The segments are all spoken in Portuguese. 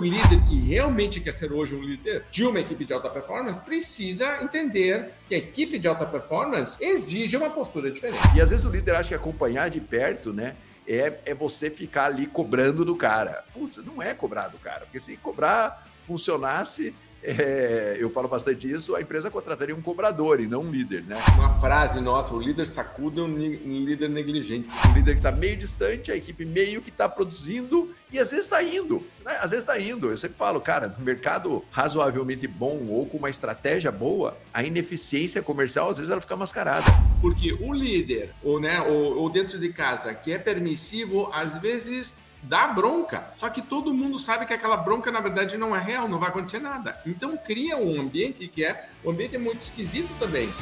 O líder que realmente quer ser hoje um líder de uma equipe de alta performance precisa entender que a equipe de alta performance exige uma postura diferente. E às vezes o líder acha que acompanhar de perto, né? É, é você ficar ali cobrando do cara. Putz, não é cobrar do cara, porque se cobrar funcionasse, é, eu falo bastante isso, a empresa contrataria um cobrador e não um líder, né? Uma frase nossa, o líder sacuda um, um líder negligente. Um líder que está meio distante, a equipe meio que está produzindo e às vezes está indo, né? Às vezes está indo. Eu sempre falo, cara, no mercado razoavelmente bom ou com uma estratégia boa, a ineficiência comercial às vezes ela fica mascarada. Porque o líder, ou, né, ou, ou dentro de casa, que é permissivo, às vezes dá bronca. Só que todo mundo sabe que aquela bronca, na verdade, não é real, não vai acontecer nada. Então cria um ambiente que é. O ambiente é muito esquisito também.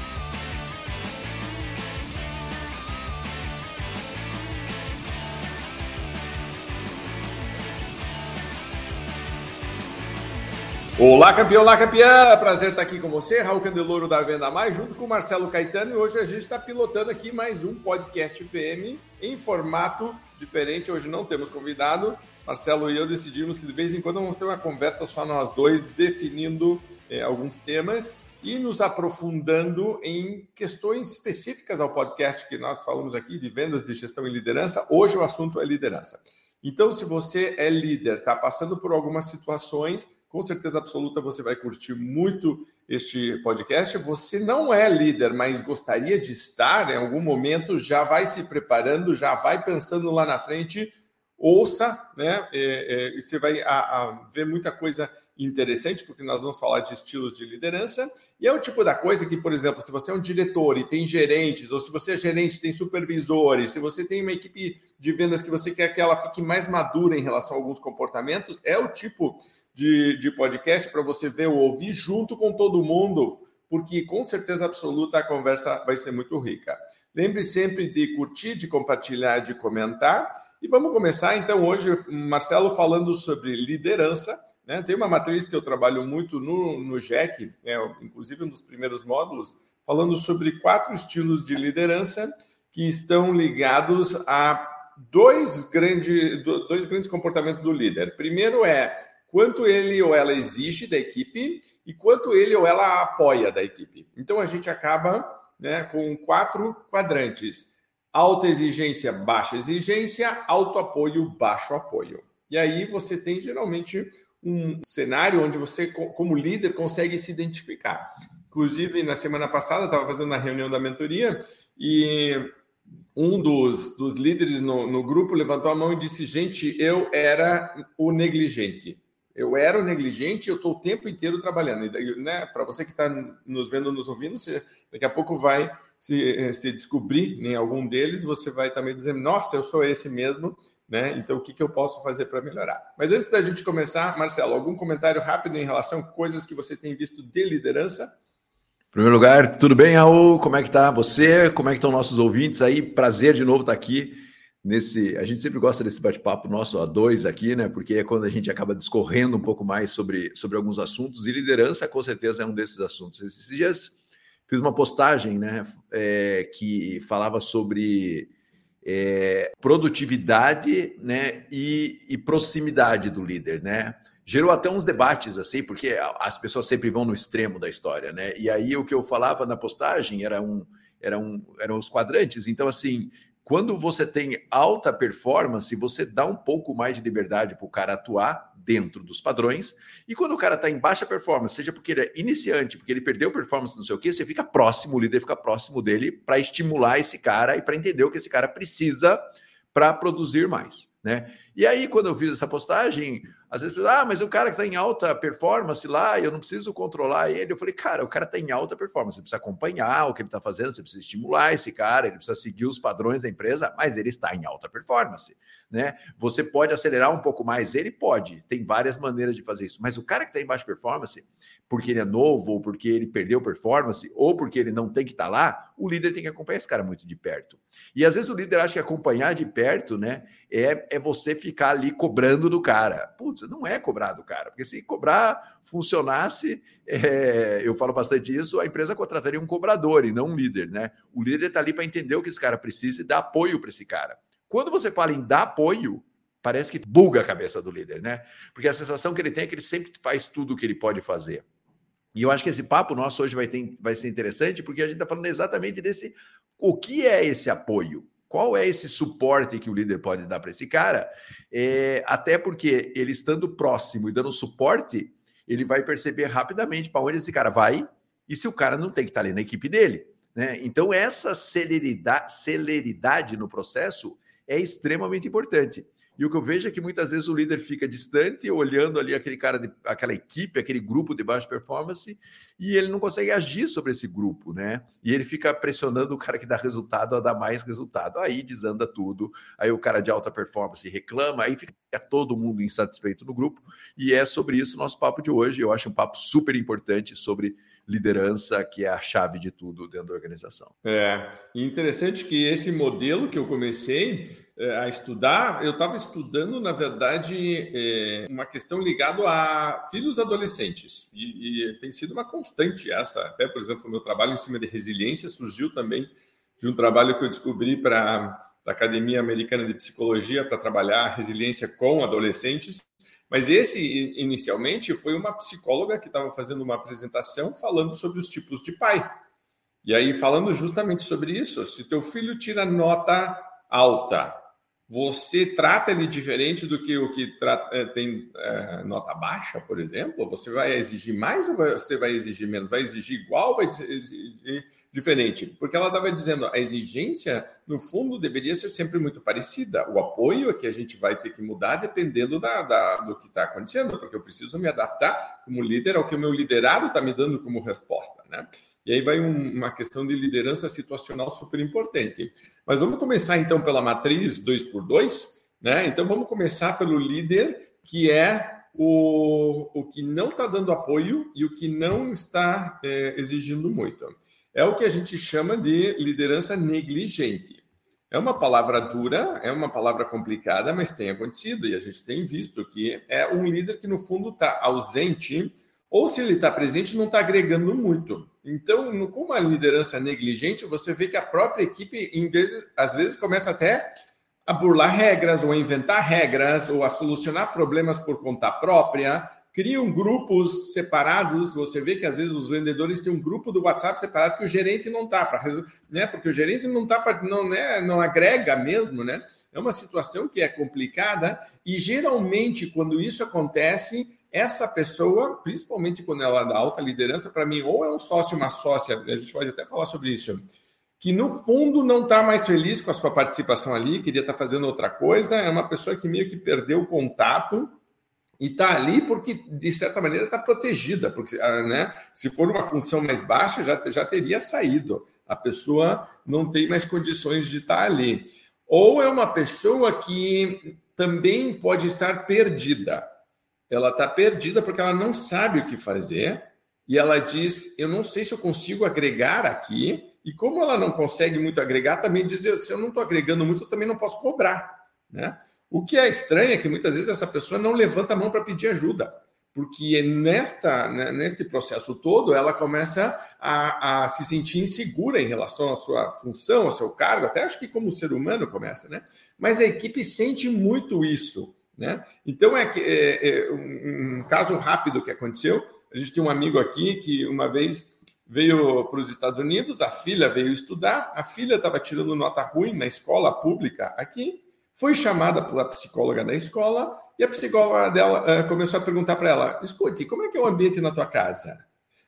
Olá, campeão, olá, campeã! Prazer estar aqui com você, Raul Candeloro da Venda Mais, junto com o Marcelo Caetano. E hoje a gente está pilotando aqui mais um podcast VM em formato diferente. Hoje não temos convidado. Marcelo e eu decidimos que de vez em quando vamos ter uma conversa só nós dois, definindo é, alguns temas e nos aprofundando em questões específicas ao podcast que nós falamos aqui de vendas, de gestão e liderança. Hoje o assunto é liderança. Então, se você é líder, está passando por algumas situações com certeza absoluta você vai curtir muito este podcast. Você não é líder, mas gostaria de estar em algum momento, já vai se preparando, já vai pensando lá na frente, ouça, né? É, é, você vai a, a ver muita coisa interessante, porque nós vamos falar de estilos de liderança, e é o tipo da coisa que, por exemplo, se você é um diretor e tem gerentes, ou se você é gerente tem supervisores, se você tem uma equipe de vendas que você quer que ela fique mais madura em relação a alguns comportamentos, é o tipo de, de podcast para você ver ou ouvir junto com todo mundo, porque com certeza absoluta a conversa vai ser muito rica. Lembre sempre de curtir, de compartilhar, de comentar. E vamos começar então hoje, Marcelo, falando sobre liderança. Né? Tem uma matriz que eu trabalho muito no, no JEC, né? inclusive um dos primeiros módulos, falando sobre quatro estilos de liderança que estão ligados a dois, grande, dois grandes comportamentos do líder. Primeiro é quanto ele ou ela exige da equipe e quanto ele ou ela apoia da equipe. Então a gente acaba né, com quatro quadrantes: alta exigência, baixa exigência, alto apoio, baixo apoio. E aí você tem geralmente um cenário onde você, como líder, consegue se identificar. Inclusive, na semana passada, estava fazendo uma reunião da mentoria e um dos, dos líderes no, no, grupo levantou a mão e disse: Gente, eu era o negligente. Eu era o negligente, eu estou o tempo inteiro trabalhando. Né, Para você que está nos vendo, nos ouvindo, você daqui a pouco vai se, se descobrir em algum deles, você vai também dizer: Nossa, eu sou esse mesmo né? Então, o que, que eu posso fazer para melhorar? Mas antes da gente começar, Marcelo, algum comentário rápido em relação a coisas que você tem visto de liderança? Em primeiro lugar, tudo bem, Raul? Como é que tá você? Como é que estão nossos ouvintes aí? Prazer de novo estar aqui nesse. A gente sempre gosta desse bate-papo nosso a dois aqui, né? Porque é quando a gente acaba discorrendo um pouco mais sobre, sobre alguns assuntos, e liderança com certeza é um desses assuntos. Esses dias fiz uma postagem, né? É, que falava sobre é, produtividade né, e, e, proximidade do líder, né? Gerou até uns debates assim, porque as pessoas sempre vão no extremo da história, né? E aí o que eu falava na postagem era um, era um, eram os quadrantes. Então, assim, quando você tem alta performance, você dá um pouco mais de liberdade para o cara atuar dentro dos padrões. E quando o cara está em baixa performance, seja porque ele é iniciante, porque ele perdeu performance, não sei o quê, você fica próximo, o líder fica próximo dele para estimular esse cara e para entender o que esse cara precisa para produzir mais. Né? E aí, quando eu fiz essa postagem, às vezes, ah, mas o cara que está em alta performance lá, eu não preciso controlar ele. Eu falei, cara, o cara está em alta performance, você precisa acompanhar o que ele está fazendo, você precisa estimular esse cara, ele precisa seguir os padrões da empresa, mas ele está em alta performance. Né? Você pode acelerar um pouco mais, ele pode, tem várias maneiras de fazer isso, mas o cara que está em baixa performance, porque ele é novo, ou porque ele perdeu performance, ou porque ele não tem que estar tá lá, o líder tem que acompanhar esse cara muito de perto. E às vezes o líder acha que acompanhar de perto né, é, é você ficar ali cobrando do cara. Putz, não é cobrar do cara, porque se cobrar funcionasse, é, eu falo bastante isso, a empresa contrataria um cobrador e não um líder. Né? O líder está ali para entender o que esse cara precisa e dar apoio para esse cara. Quando você fala em dar apoio, parece que buga a cabeça do líder, né? Porque a sensação que ele tem é que ele sempre faz tudo o que ele pode fazer. E eu acho que esse papo nosso hoje vai, ter, vai ser interessante, porque a gente está falando exatamente desse o que é esse apoio. Qual é esse suporte que o líder pode dar para esse cara? É, até porque ele estando próximo e dando suporte, ele vai perceber rapidamente para onde esse cara vai e se o cara não tem que estar tá ali na equipe dele. Né? Então, essa celeridade, celeridade no processo é extremamente importante. E o que eu vejo é que muitas vezes o líder fica distante, olhando ali aquele cara, de, aquela equipe, aquele grupo de baixa performance, e ele não consegue agir sobre esse grupo, né? E ele fica pressionando o cara que dá resultado a dar mais resultado. Aí desanda tudo, aí o cara de alta performance reclama, aí fica todo mundo insatisfeito no grupo. E é sobre isso o nosso papo de hoje. Eu acho um papo super importante sobre liderança, que é a chave de tudo dentro da organização. É interessante que esse modelo que eu comecei a estudar, eu estava estudando, na verdade, é, uma questão ligada a filhos adolescentes. E, e, tem sido uma constante essa. Até, por exemplo, o meu trabalho em cima de resiliência surgiu também de um trabalho que eu descobri para a Academia Americana de Psicologia para trabalhar resiliência com adolescentes. Mas esse, inicialmente, foi uma psicóloga que estava fazendo uma apresentação falando sobre os tipos de pai. E aí, falando justamente sobre isso, se teu filho tira nota alta, você trata ele diferente do que o que eh, tem é, nota baixa, por exemplo? Você vai exigir mais ou você vai exigir menos? Vai exigir igual vai exigir diferente? Porque ela estava dizendo, a exigência, no fundo, deveria ser sempre muito parecida. O apoio é que a gente vai ter que mudar dependendo da, da do que está acontecendo, porque eu preciso me adaptar como líder ao que o meu liderado está me dando como resposta, né? E aí vai um, uma questão de liderança situacional super importante. Mas vamos começar então pela matriz 2 por 2 né? Então vamos começar pelo líder, que é o, o que não está dando apoio e o que não está é, exigindo muito. É o que a gente chama de liderança negligente. É uma palavra dura, é uma palavra complicada, mas tem acontecido e a gente tem visto que é um líder que, no fundo, está ausente ou se ele está presente, não está agregando muito. Então, com uma liderança negligente, você vê que a própria equipe, vezes, às vezes, começa até a burlar regras, ou a inventar regras, ou a solucionar problemas por conta própria, criam grupos separados. Você vê que às vezes os vendedores têm um grupo do WhatsApp separado que o gerente não está, né? Porque o gerente não está para não, né? não agrega mesmo, né? É uma situação que é complicada e geralmente quando isso acontece essa pessoa, principalmente quando ela dá alta liderança, para mim, ou é um sócio, uma sócia, a gente pode até falar sobre isso, que no fundo não está mais feliz com a sua participação ali, queria estar tá fazendo outra coisa, é uma pessoa que meio que perdeu o contato e está ali porque, de certa maneira, está protegida, porque ah, né, se for uma função mais baixa, já, já teria saído. A pessoa não tem mais condições de estar tá ali. Ou é uma pessoa que também pode estar perdida ela está perdida porque ela não sabe o que fazer e ela diz: Eu não sei se eu consigo agregar aqui. E como ela não consegue muito agregar, também diz: Se eu não estou agregando muito, eu também não posso cobrar. Né? O que é estranho é que muitas vezes essa pessoa não levanta a mão para pedir ajuda, porque nesta, né, neste processo todo ela começa a, a, se sentir insegura em relação à sua função, ao seu cargo, até acho que como ser humano começa, né? Mas a equipe sente muito isso. Né? Então, é, é, é um, caso rápido que aconteceu. A gente tem um amigo aqui que uma vez veio para os Estados Unidos, a filha veio estudar, a filha estava tirando nota ruim na escola pública aqui, foi chamada pela psicóloga da escola e a psicóloga dela uh, começou a perguntar para ela: escute, como é que é o ambiente na tua casa?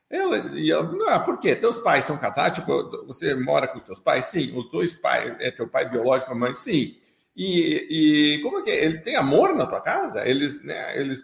Ela, e ela, ah, por quê? Teus pais são casados? Tipo, você mora com os teus pais? Sim. Os dois pais, é teu pai biológico, a mãe? Sim. E, e como é que é? Ele tem amor na tua casa? Eles, né, eles,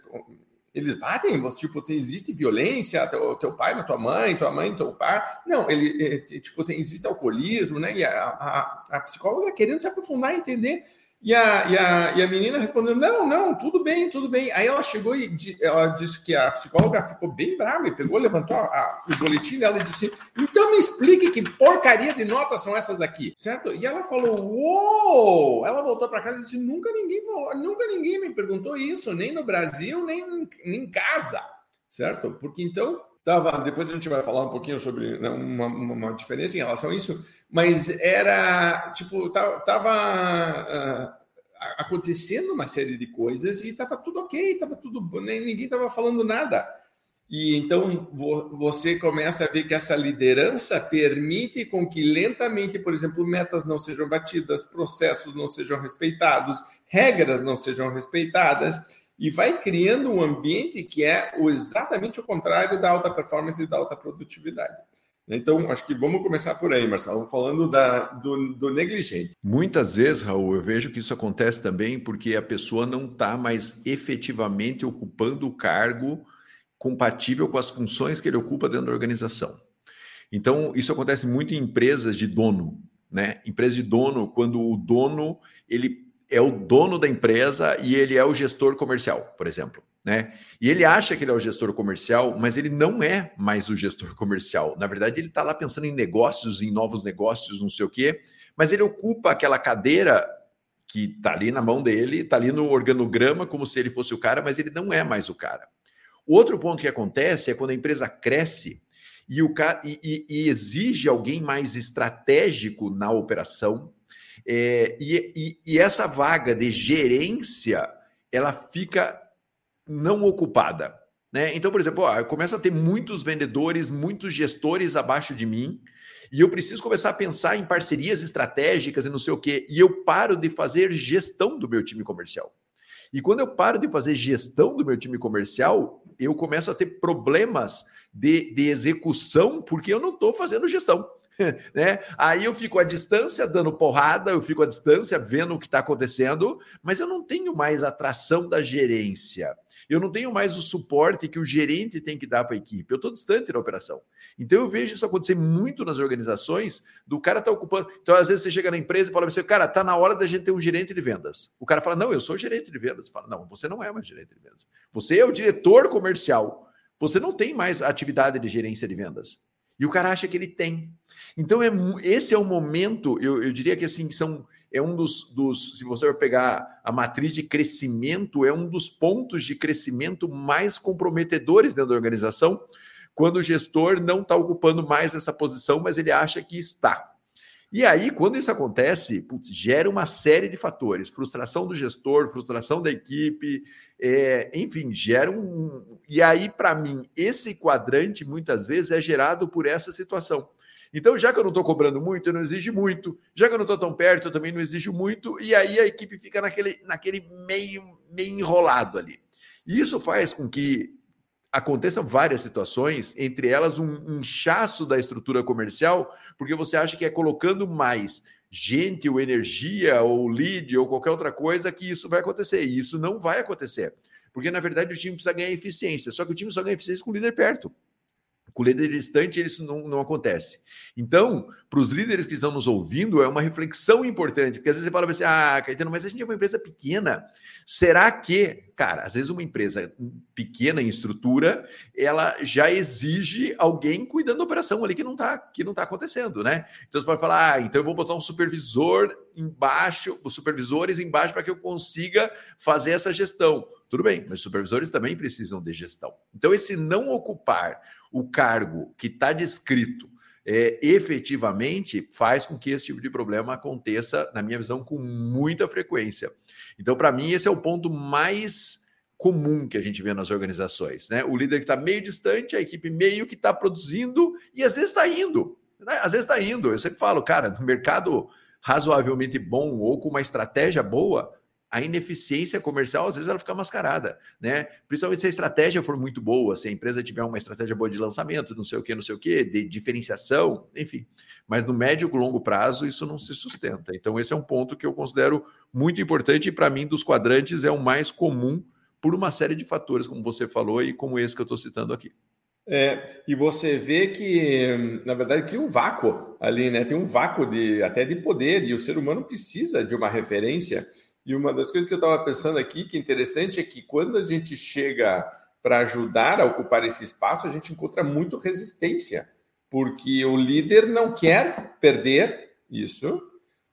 eles batem? Tipo, existe violência? Teu, teu pai na tua mãe, tua mãe teu pai? Não, ele, tipo, tem, existe alcoolismo, né? E a, a, a psicóloga querendo se aprofundar e entender e a, e, a, e a menina respondeu: Não, não, tudo bem, tudo bem. Aí ela chegou e ela disse que a psicóloga ficou bem brava e pegou, levantou a, a, o boletim dela e disse: Então me explique que porcaria de notas são essas aqui, certo? E ela falou: Uou! Ela voltou para casa e disse: Nunca ninguém falou, nunca ninguém me perguntou isso, nem no Brasil, nem, nem em casa, certo? Porque então Tava, depois a gente vai falar um pouquinho sobre né, uma, uma, diferença em relação a isso, mas era tipo, tava, tava uh, acontecendo uma série de coisas e estava tudo ok, estava tudo, nem ninguém estava falando nada. E então você começa a ver que essa liderança permite com que lentamente, por exemplo, metas não sejam batidas, processos não sejam respeitados, regras não sejam respeitadas, e vai criando um ambiente que é exatamente o contrário da alta performance e da alta produtividade. Então, acho que vamos começar por aí, Marcelo, falando da, do, do, negligente. Muitas vezes, Raul, eu vejo que isso acontece também porque a pessoa não está mais efetivamente ocupando o cargo compatível com as funções que ele ocupa dentro da organização. Então, isso acontece muito em empresas de dono, né? Empresa de dono, quando o dono ele é o dono da empresa e ele é o gestor comercial, por exemplo. Né? E ele acha que ele é o gestor comercial, mas ele não é mais o gestor comercial. Na verdade, ele está lá pensando em negócios, em novos negócios, não sei o quê, mas ele ocupa aquela cadeira que está ali na mão dele, está ali no organograma como se ele fosse o cara, mas ele não é mais o cara. O outro ponto que acontece é quando a empresa cresce e, o e, e, e exige alguém mais estratégico na operação, é, e, e essa vaga de gerência ela fica não ocupada. Né? Então, por exemplo, eu começo a ter muitos vendedores, muitos gestores abaixo de mim, e eu preciso começar a pensar em parcerias estratégicas e não sei o quê, e eu paro de fazer gestão do meu time comercial. E quando eu paro de fazer gestão do meu time comercial, eu começo a ter problemas de, de execução, porque eu não estou fazendo gestão. né? Aí eu fico à distância dando porrada, eu fico à distância vendo o que está acontecendo, mas eu não tenho mais a atração da gerência. Eu não tenho mais o suporte que o gerente tem que dar para a equipe. Eu estou distante da operação. Então eu vejo isso acontecer muito nas organizações, do cara tá ocupando. Então, às vezes, você chega na empresa e fala assim, cara, tá na hora da gente ter um gerente de vendas. O cara fala, não, eu sou gerente de vendas. Fala, não, você não é mais gerente de vendas. Você é o diretor comercial. Você não tem mais atividade de gerência de vendas. E o cara acha que ele tem. Então, é, esse é o momento, eu, eu diria que assim, são é um dos, dos, se você vai pegar a matriz de crescimento, é um dos pontos de crescimento mais comprometedores dentro da organização, quando o gestor não está ocupando mais essa posição, mas ele acha que está. E aí, quando isso acontece, putz, gera uma série de fatores: frustração do gestor, frustração da equipe, é, enfim, gera um. E aí, para mim, esse quadrante muitas vezes é gerado por essa situação. Então, já que eu não estou cobrando muito, eu não exijo muito. Já que eu não estou tão perto, eu também não exijo muito. E aí a equipe fica naquele, naquele meio, meio enrolado ali. E isso faz com que aconteçam várias situações, entre elas um inchaço da estrutura comercial, porque você acha que é colocando mais gente ou energia ou lead ou qualquer outra coisa que isso vai acontecer. E isso não vai acontecer. Porque, na verdade, o time precisa ganhar eficiência. Só que o time só ganha eficiência com o líder perto. Com o líder distante, isso não, não acontece. Então, para os líderes que estão nos ouvindo, é uma reflexão importante, porque às vezes você fala assim, ah, Caetano, mas a gente é uma empresa pequena. Será que, cara, às vezes uma empresa pequena em estrutura, ela já exige alguém cuidando da operação ali que não está que não tá acontecendo, né? Então você pode falar, ah, então eu vou botar um supervisor embaixo, os supervisores embaixo para que eu consiga fazer essa gestão. Tudo bem, mas supervisores também precisam de gestão. Então, esse não ocupar o cargo que está descrito é, efetivamente faz com que esse tipo de problema aconteça, na minha visão, com muita frequência. Então, para mim, esse é o ponto mais comum que a gente vê nas organizações. Né? O líder que está meio distante, a equipe meio que está produzindo e às vezes está indo. Né? Às vezes está indo. Eu sempre falo, cara, no mercado razoavelmente bom ou com uma estratégia boa, a ineficiência comercial, às vezes, ela fica mascarada, né? Principalmente se a estratégia for muito boa, se a empresa tiver uma estratégia boa de lançamento, não sei o que, não sei o que, de diferenciação, enfim. Mas no médio e longo prazo, isso não se sustenta. Então, esse é um ponto que eu considero muito importante e, para mim, dos quadrantes, é o mais comum por uma série de fatores, como você falou, e como esse que eu estou citando aqui. É, e você vê que, na verdade, cria um vácuo ali, né? Tem um vácuo de até de poder, e o ser humano precisa de uma referência e uma das coisas que eu estava pensando aqui, que é interessante, é que quando a gente chega para ajudar a ocupar esse espaço, a gente encontra muito resistência, porque o líder não quer perder isso,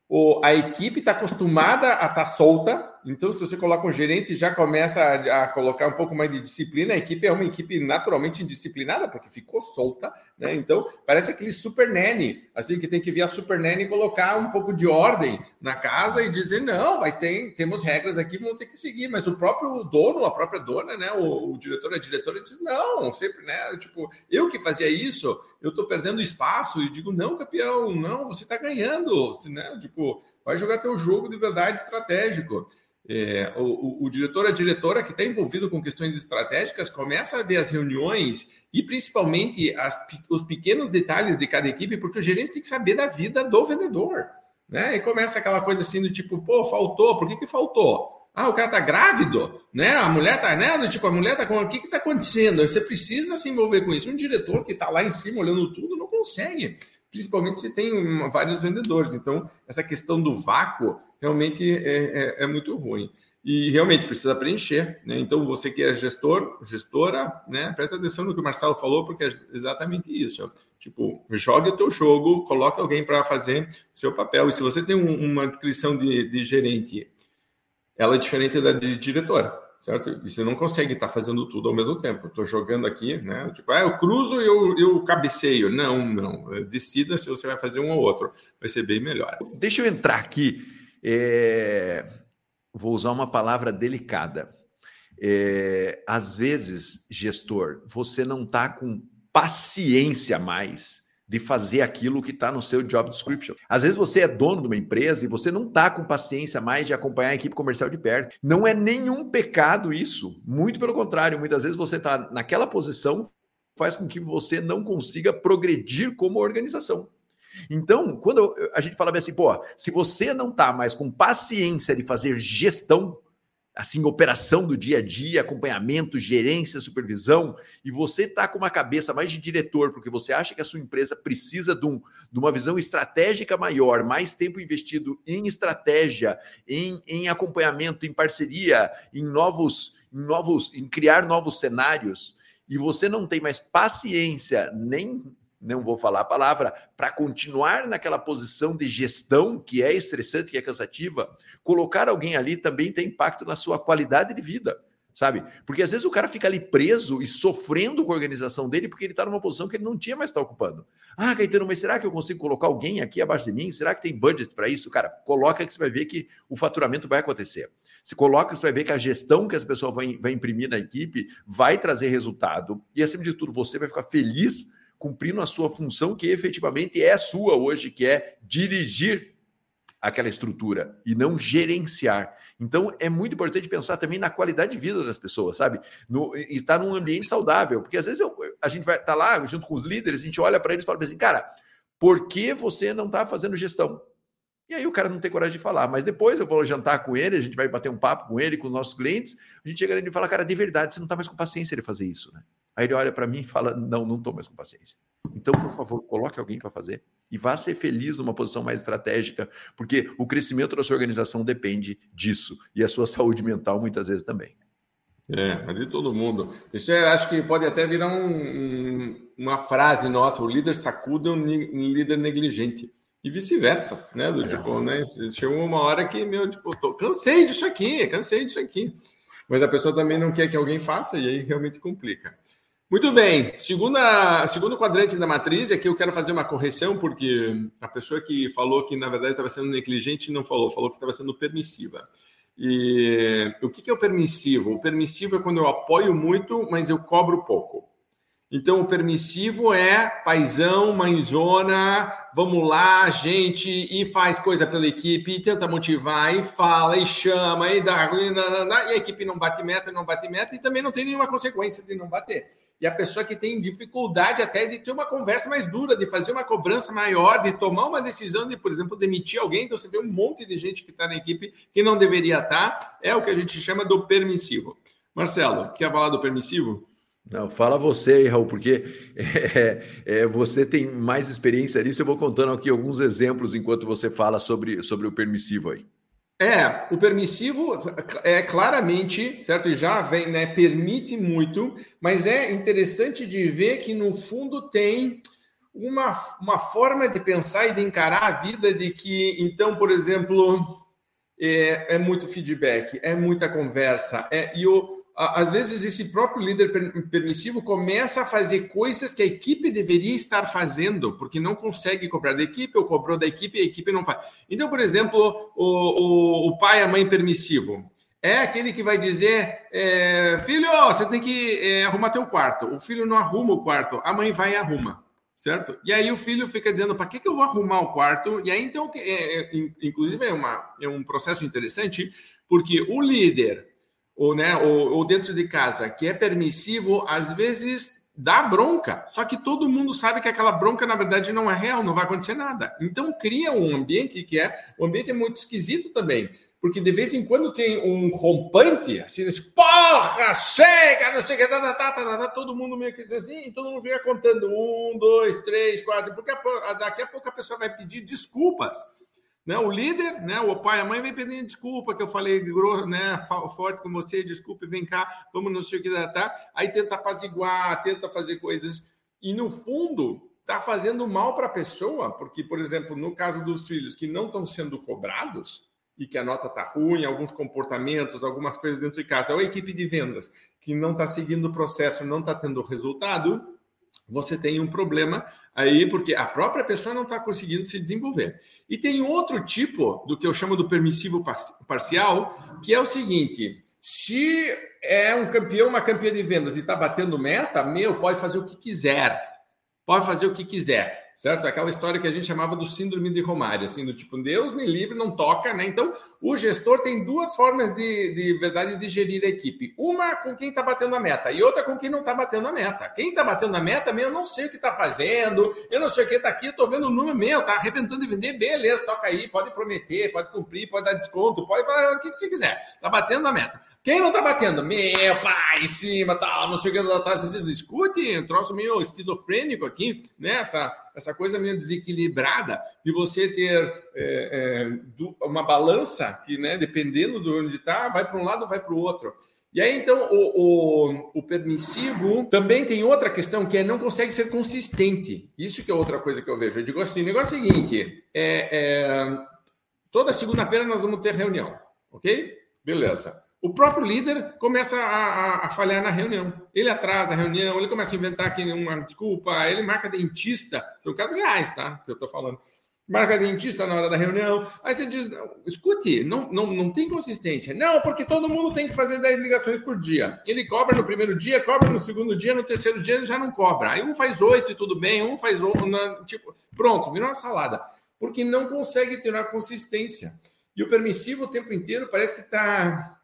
ou a equipe está acostumada a estar tá solta, Então, se você coloca um gerente, já começa a, a, colocar um pouco mais de disciplina. A equipe é uma equipe naturalmente indisciplinada, porque ficou solta, né? Então, parece aquele super nanny, assim, que tem que vir a super nanny e colocar um pouco de ordem na casa e dizer: não, vai ter, temos regras aqui, vamos ter que seguir. Mas o próprio dono, a própria dona, né? O, o diretor, a diretora diz: não, sempre, né? Tipo, eu que fazia isso, eu estou perdendo espaço e digo: não, campeão, não, você está ganhando, né? Tipo, vai jogar teu jogo de verdade estratégico. É, o, o, o, diretor, a diretora que está envolvido com questões estratégicas começa a ver as reuniões e principalmente as, os pequenos detalhes de cada equipe, porque o gerente tem que saber da vida do vendedor. Né? E começa aquela coisa assim do tipo, pô, faltou, por que, que faltou? Ah, o cara tá grávido, né? A mulher tá, né? Tipo, a mulher tá com. O que que tá acontecendo? Você precisa se envolver com isso. Um diretor que tá lá em cima olhando tudo não consegue principalmente se tem vários vendedores. Então, essa questão do vácuo realmente é, é, é muito ruim. E realmente precisa preencher. Né? Então, você que é gestor, gestora, né? presta atenção no que o Marcelo falou, porque é exatamente isso. Tipo, jogue o teu jogo, coloque alguém para fazer o seu papel. E se você tem um, uma descrição de, de gerente, ela é diferente da de diretora certo? E você não consegue estar fazendo tudo ao mesmo tempo. Estou jogando aqui, né? Tipo, ah, eu cruzo e eu, eu cabeceio. Não, não. Decida se você vai fazer um ou outro. Vai ser bem melhor. Deixa eu entrar aqui. É... Vou usar uma palavra delicada. É... Às vezes, gestor, você não está com paciência mais de fazer aquilo que está no seu job description. Às vezes você é dono de uma empresa e você não está com paciência mais de acompanhar a equipe comercial de perto. Não é nenhum pecado isso. Muito pelo contrário, muitas vezes você está naquela posição faz com que você não consiga progredir como organização. Então, quando a gente fala assim, pô, se você não está mais com paciência de fazer gestão, assim, operação do dia a dia, acompanhamento, gerência, supervisão, e você está com uma cabeça mais de diretor, porque você acha que a sua empresa precisa de, um, de uma visão estratégica maior, mais tempo investido em estratégia, em, em acompanhamento, em parceria, em novos, em novos, em criar novos cenários, e você não tem mais paciência nem não vou falar a palavra, para continuar naquela posição de gestão que é estressante, que é cansativa, colocar alguém ali também tem impacto na sua qualidade de vida, sabe? Porque às vezes o cara fica ali preso e sofrendo com a organização dele porque ele está numa posição que ele não tinha mais estar tá ocupando. Ah, Caetano, mas será que eu consigo colocar alguém aqui abaixo de mim? Será que tem budget para isso? Cara, coloca que você vai ver que o faturamento vai acontecer. Se coloca, você vai ver que a gestão que essa pessoa vai, vai imprimir na equipe vai trazer resultado e, acima de tudo, você vai ficar feliz cumprindo a sua função que efetivamente é sua hoje, que é dirigir aquela estrutura e não gerenciar. Então é muito importante pensar também na qualidade de vida das pessoas, sabe? No, estar num ambiente saudável, porque às vezes eu, a gente vai estar tá lá junto com os líderes, a gente olha para eles e fala assim, cara, por que você não está fazendo gestão? E aí o cara não tem coragem de falar, mas depois eu vou jantar com ele, a gente vai bater um papo com ele, com os nossos clientes, a gente chega nele e fala, cara, de verdade, você não está mais com paciência de fazer isso, né? Aí ele olha para mim e fala: Não, não estou mais com paciência. Então, por favor, coloque alguém para fazer e vá ser feliz numa posição mais estratégica, porque o crescimento da sua organização depende disso e a sua saúde mental muitas vezes também. É, de todo mundo. Isso é, acho que pode até virar um, um, uma frase nossa: o líder sacuda um, um líder negligente. E vice-versa, né? Do é. tipo, né? Chegou uma hora que, meu, tipo, tô, cansei disso aqui, cansei disso aqui. Mas a pessoa também não quer que alguém faça e aí realmente complica. Muito bem. Segunda, segundo quadrante da matriz, aqui eu quero fazer uma correção, porque a pessoa que falou que, na verdade, estava sendo negligente não falou, falou que estava sendo permissiva. E o que é o permissivo? O permissivo é quando eu apoio muito, mas eu cobro pouco. Então, o permissivo é paisão, mãezona, vamos lá, gente, e faz coisa pela equipe, e tenta motivar, e fala, e chama, e dá, e, e a equipe não bate meta, não bate meta, e também não tem nenhuma consequência de não bater e a pessoa que tem dificuldade até de ter uma conversa mais dura, de fazer uma cobrança maior, de tomar uma decisão de, por exemplo, demitir alguém. Então, você vê um monte de gente que está na equipe que não deveria estar. Tá, é o que a gente chama do permissivo. Marcelo, quer falar do permissivo? Não, fala você aí, Raul, porque é, é, você tem mais experiência nisso. Eu vou contando aqui alguns exemplos enquanto você fala sobre, sobre o permissivo aí. É, o permissivo é claramente, certo? Já vem, né? Permite muito, mas é interessante de ver que no fundo tem uma, uma forma de pensar e de encarar a vida de que, então, por exemplo, é, é muito feedback, é muita conversa, é, e o, às vezes esse próprio líder permissivo começa a fazer coisas que a equipe deveria estar fazendo, porque não consegue cobrar da equipe, ou cobrou da equipe e a equipe não faz. Então, por exemplo, o, o, o pai, a mãe permissivo, é aquele que vai dizer, é, filho, você tem que é, arrumar teu quarto. O filho não arruma o quarto, a mãe vai e arruma, certo? E aí o filho fica dizendo, para que, que eu vou arrumar o quarto? E aí, então, é, é, inclusive, é, uma, é um processo interessante, porque o líder ou, né, ou, ou dentro de casa, que é permissivo, às vezes dá bronca. Só que todo mundo sabe que aquela bronca, na verdade, não é real, não vai acontecer nada. Então cria um ambiente que é. O ambiente é muito esquisito também. Porque de vez em quando tem um rompante, assim, porra, chega, não sei o que, tá, tá, tá, tá, tá, todo mundo meio que diz assim, todo mundo fica contando um, dois, três, quatro, porque daqui a pouco a pessoa vai pedir desculpas né, o líder, né, o pai, a mãe vem pedindo desculpa, que eu falei né, forte com você, desculpe, vem cá, vamos não sei o que tá? Aí tenta apaziguar, tenta fazer coisas. E no fundo, está fazendo mal para a pessoa, porque, por exemplo, no caso dos filhos que não estão sendo cobrados e que a nota está ruim, alguns comportamentos, algumas coisas dentro de casa, ou a equipe de vendas que não está seguindo o processo, não está tendo resultado, você tem um problema aí, porque a própria pessoa não está conseguindo se desenvolver. E tem outro tipo do que eu chamo do permissivo parcial, que é o seguinte: se é um campeão, uma campeã de vendas e está batendo meta, meu, pode fazer o que quiser. Pode fazer o que quiser certo? Aquela história que a gente chamava do síndrome de Romário, assim, do tipo, Deus me livre, não toca, né? Então, o gestor tem duas formas de, de verdade de gerir a equipe. Uma com quem está batendo a meta e outra com quem não está batendo a meta. Quem está batendo a meta, meu, eu não sei o que está fazendo, eu não sei o que está aqui, estou vendo o número meu, está arrebentando de vender, beleza, toca aí, pode prometer, pode cumprir, pode dar desconto, pode fazer o que, você quiser. Está batendo a meta. Quem não está batendo? Meu pai, em cima, tal, não sei o que, tal, tal, escute, um troço meio esquizofrênico aqui, né? Essa, essa coisa meio desequilibrada de você ter é, é, uma balança que, né, dependendo de onde está, vai para um lado, vai para o outro. E aí, então, o, o, o, permissivo também tem outra questão que é não consegue ser consistente. Isso que é outra coisa que eu vejo. Eu digo assim: o negócio é o seguinte: é, é toda segunda-feira nós vamos ter reunião, ok? Beleza. O próprio líder começa a, a, a, falhar na reunião. Ele atrasa a reunião, ele começa a inventar aqui uma desculpa, ele marca dentista. São casos reais, tá? Que eu tô falando. Marca dentista na hora da reunião. Aí você diz: escute, não, não, não tem consistência. Não, porque todo mundo tem que fazer 10 ligações por dia. Ele cobra no primeiro dia, cobra no segundo dia, no terceiro dia ele já não cobra. Aí um faz oito e tudo bem, um faz oito. Tipo, pronto, virou uma salada. Porque não consegue ter uma consistência. E o permissivo o tempo inteiro parece que está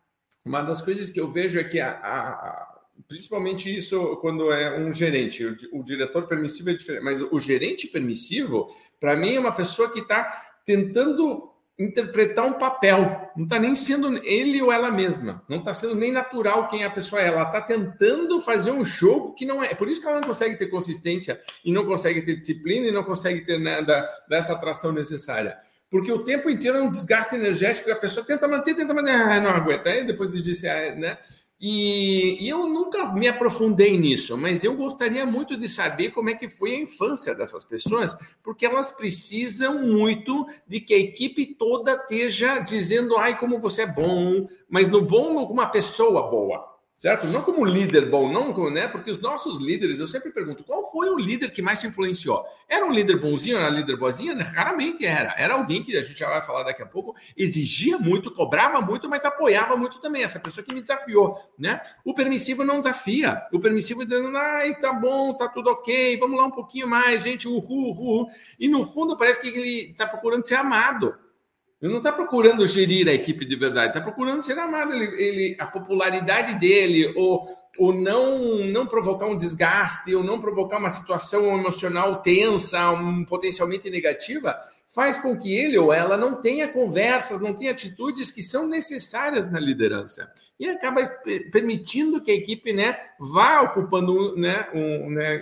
uma das coisas que eu vejo é que, a, a, principalmente isso quando é um gerente, o, o, diretor permissivo é diferente, mas o gerente permissivo, para mim, é uma pessoa que está tentando interpretar um papel, não está nem sendo ele ou ela mesma, não está sendo nem natural quem a pessoa é, ela está tentando fazer um jogo que não é. Por isso que ela não consegue ter consistência e não consegue ter disciplina e não consegue ter nada dessa atração necessária porque o tempo inteiro é um desgaste energético que a pessoa tenta manter, tenta manter, ah, não aguenta, aí depois disse, ah, né? E, e, eu nunca me aprofundei nisso, mas eu gostaria muito de saber como é que foi a infância dessas pessoas, porque elas precisam muito de que a equipe toda esteja dizendo, ai, como você é bom, mas no bom, uma pessoa boa certo? Não como líder bom, não, né? Porque os nossos líderes, eu sempre pergunto, qual foi o líder que mais te influenciou? Era um líder bonzinho, era um líder boazinha? Raramente era. Era alguém que a gente já vai falar daqui a pouco, exigia muito, cobrava muito, mas apoiava muito também. Essa pessoa que me desafiou, né? O permissivo não desafia. O permissivo dizendo, ai, tá bom, tá tudo ok, vamos lá um pouquinho mais, gente, uhul, uhul. E no fundo parece que ele tá procurando ser amado. Ele não está procurando gerir a equipe de verdade, está procurando ser amado. Ele, ele, a popularidade dele, ou, ou não, não provocar um desgaste, ou não provocar uma situação emocional tensa, um, potencialmente negativa, faz com que ele ou ela não tenha conversas, não tenha atitudes que são necessárias na liderança. E acaba permitindo que a equipe né, vá ocupando né, um, né,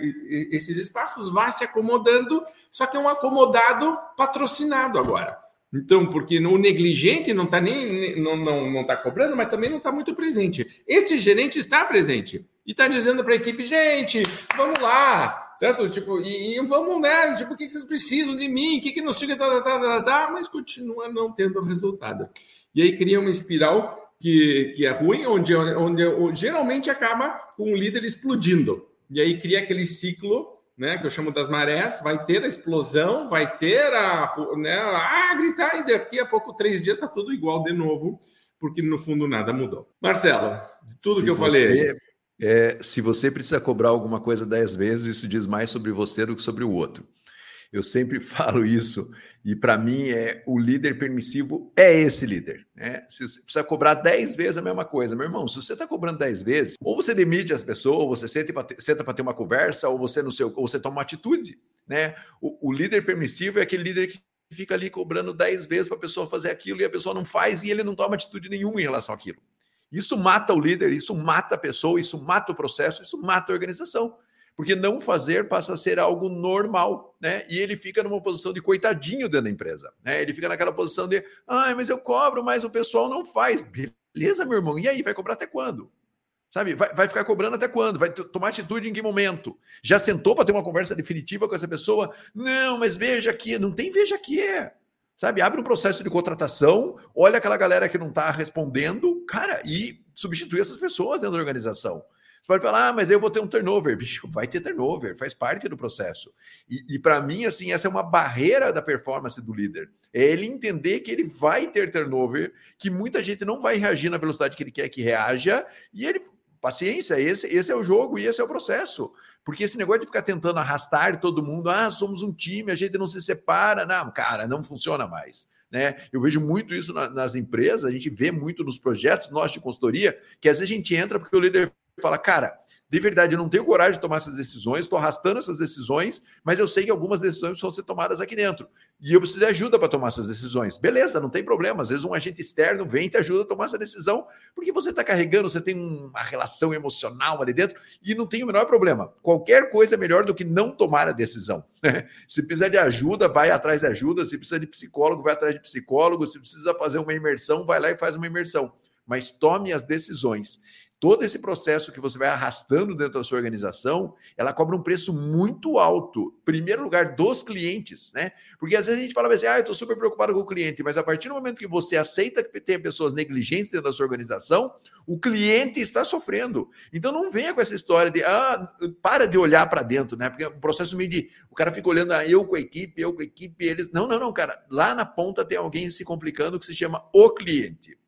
esses espaços, vá se acomodando, só que é um acomodado patrocinado agora. Então, porque o negligente não está nem não, não, não tá cobrando, mas também não está muito presente. Este gerente está presente e está dizendo para a equipe, gente, vamos lá, certo? Tipo, e, e, vamos, né? Tipo, o que vocês precisam de mim? O que, que nos tira, tá, tá, tá, tá, mas continua não tendo resultado. E aí cria uma espiral que, que é ruim, onde, onde, onde geralmente acaba com o líder explodindo. E aí cria aquele ciclo né, que eu chamo das marés, vai ter a explosão, vai ter a, né, ah, gritar, e daqui a pouco, três dias, está tudo igual de novo, porque no fundo nada mudou. Marcelo, tudo se que eu você, falei. É, se você precisa cobrar alguma coisa dez vezes, isso diz mais sobre você do que sobre o outro. Eu sempre falo isso e para mim é o líder permissivo é esse líder. Né? Se você precisa cobrar 10 vezes a mesma coisa, meu irmão, se você está cobrando 10 vezes, ou você demite as pessoas, ou você senta para ter uma conversa, ou você não sei, ou você toma uma atitude. Né? O, o líder permissivo é aquele líder que fica ali cobrando 10 vezes para a pessoa fazer aquilo e a pessoa não faz e ele não toma atitude nenhuma em relação àquilo. Isso mata o líder, isso mata a pessoa, isso mata o processo, isso mata a organização porque não fazer passa a ser algo normal, né? E ele fica numa posição de coitadinho dentro da empresa, né? Ele fica naquela posição de, ai, mas eu cobro, mas o pessoal não faz. Beleza, meu irmão, e aí, vai cobrar até quando? Sabe, vai, vai ficar cobrando até quando? Vai tomar atitude em que momento? Já sentou para ter uma conversa definitiva com essa pessoa? Não, mas veja aqui, não tem veja aqui, é. Sabe, abre um processo de contratação, olha aquela galera que não está respondendo, cara, e substitui essas pessoas dentro da organização. Você pode falar, ah, mas eu vou ter um turnover. Bicho, vai ter turnover, faz parte do processo. E, e para mim, assim, essa é uma barreira da performance do líder. É ele entender que ele vai ter turnover, que muita gente não vai reagir na velocidade que ele quer que reaja, e ele. Paciência, esse, esse é o jogo e esse é o processo. Porque esse negócio de ficar tentando arrastar todo mundo, ah, somos um time, a gente não se separa. Não, cara, não funciona mais. Né? Eu vejo muito isso na, nas empresas, a gente vê muito nos projetos nossos de consultoria, que às vezes a gente entra porque o líder fala, cara, de verdade, eu não tenho coragem de tomar essas decisões, estou arrastando essas decisões, mas eu sei que algumas decisões precisam ser tomadas aqui dentro. E eu preciso de ajuda para tomar essas decisões. Beleza, não tem problema. Às vezes um agente externo vem e te ajuda a tomar essa decisão, porque você está carregando, você tem uma relação emocional ali dentro e não tem o menor problema. Qualquer coisa é melhor do que não tomar a decisão. Se precisar de ajuda, vai atrás de ajuda. Se precisa de psicólogo, vai atrás de psicólogo. Se precisa fazer uma imersão, vai lá e faz uma imersão. Mas tome as decisões todo esse processo que você vai arrastando dentro da sua organização, ela cobra um preço muito alto. Primeiro lugar, dos clientes, né? Porque às vezes a gente fala assim, ah, eu estou super preocupado com o cliente, mas a partir do momento que você aceita que tem pessoas negligentes dentro da sua organização, o cliente está sofrendo. Então não venha com essa história de, ah, para de olhar para dentro, né? Porque é um processo meio de, o cara fica olhando, ah, eu com a equipe, eu com a equipe, eles. Não, não, não, cara. Lá na ponta tem alguém se complicando que se chama o cliente.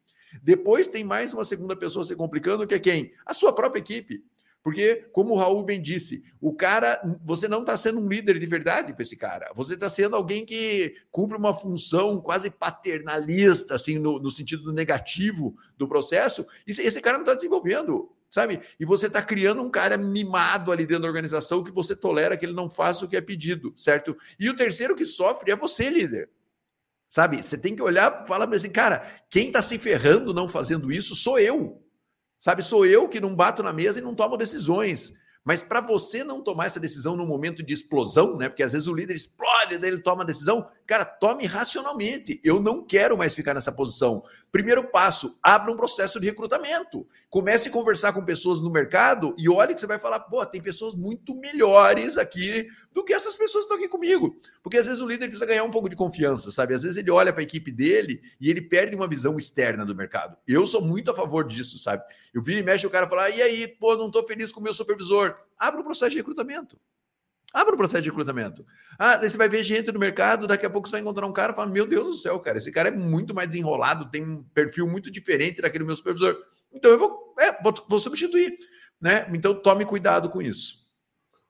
Depois tem mais uma segunda pessoa se complicando, que é quem? A sua própria equipe. Porque, como o Raul bem disse, o cara, você não está sendo um líder de verdade para esse cara. Você está sendo alguém que cumpre uma função quase paternalista, assim, no, no sentido negativo do processo. E esse cara não está desenvolvendo, sabe? E você está criando um cara mimado ali dentro da organização que você tolera que ele não faça o que é pedido, certo? E o terceiro que sofre é você, líder. Sabe? Você tem que olhar falar assim, cara, quem está se ferrando não fazendo isso sou eu. Sabe? Sou eu que não bato na mesa e não tomo decisões. Mas para você não tomar essa decisão no momento de explosão, né? Porque às vezes o líder explode, daí ele toma a decisão. Cara, tome racionalmente. Eu não quero mais ficar nessa posição. Primeiro passo, abra um processo de recrutamento. Comece a conversar com pessoas no mercado e olhe que você vai falar, pô, tem pessoas muito melhores aqui do que essas pessoas que estão aqui comigo. Porque às vezes o líder precisa ganhar um pouco de confiança, sabe? Às vezes ele olha para a equipe dele e ele perde uma visão externa do mercado. Eu sou muito a favor disso, sabe? Eu viro e mexe o cara fala, e aí, pô, não estou feliz com o meu supervisor. Abra o um processo de recrutamento. Abra o um processo de recrutamento. Ah, você vai ver gente no mercado, daqui a pouco você vai encontrar um cara e fala: Meu Deus do céu, cara, esse cara é muito mais desenrolado, tem um perfil muito diferente daquele meu supervisor. Então eu vou, é, vou, vou substituir. Né? Então tome cuidado com isso.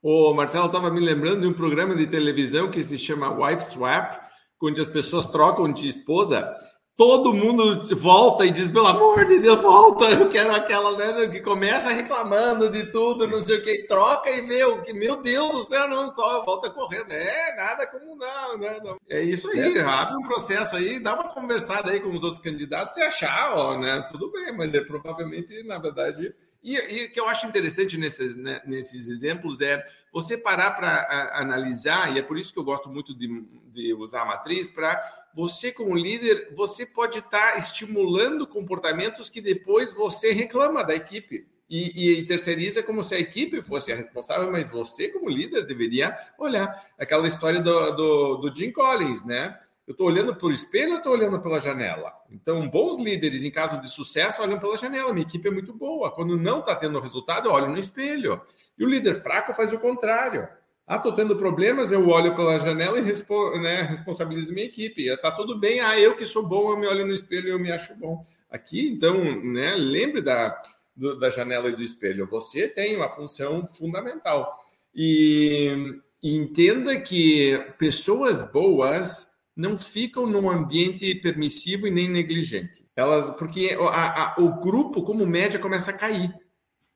O Marcelo estava me lembrando de um programa de televisão que se chama Wife Swap, onde as pessoas trocam de esposa. Todo mundo volta e diz, pelo amor de Deus, volta, eu quero aquela, né, que começa reclamando de tudo, não sei o que, troca e vê o que, meu Deus do céu, não, só volta correndo. É, nada como não, né? Não. É isso aí, é. abre um processo aí, dá uma conversada aí com os outros candidatos e achar, ó, né, tudo bem, mas é provavelmente, na verdade, e, o que eu acho interessante nesses, né, nesses exemplos é você parar para analisar, e é por isso que eu gosto muito de, de usar a matriz, para você, como líder, você pode estar tá estimulando comportamentos que depois você reclama da equipe. E, e, terceiriza como se a equipe fosse a responsável, mas você, como líder, deveria olhar aquela história do, do, do Jim Collins, né? Eu estou olhando por espelho ou estou olhando pela janela? Então, bons líderes, em caso de sucesso, olham pela janela. Minha equipe é muito boa. Quando não está tendo resultado, eu olho no espelho. E o líder fraco faz o contrário. Ah, estou tendo problemas, eu olho pela janela e respo né, responsabilizo minha equipe. Está tudo bem, ah, eu que sou bom, eu me olho no espelho e eu me acho bom. Aqui, então, né, lembre da, do, da janela e do espelho. Você tem uma função fundamental. E, e entenda que pessoas boas não ficam num ambiente permissivo e nem negligente. Elas, porque a, a, o grupo, como média, começa a cair.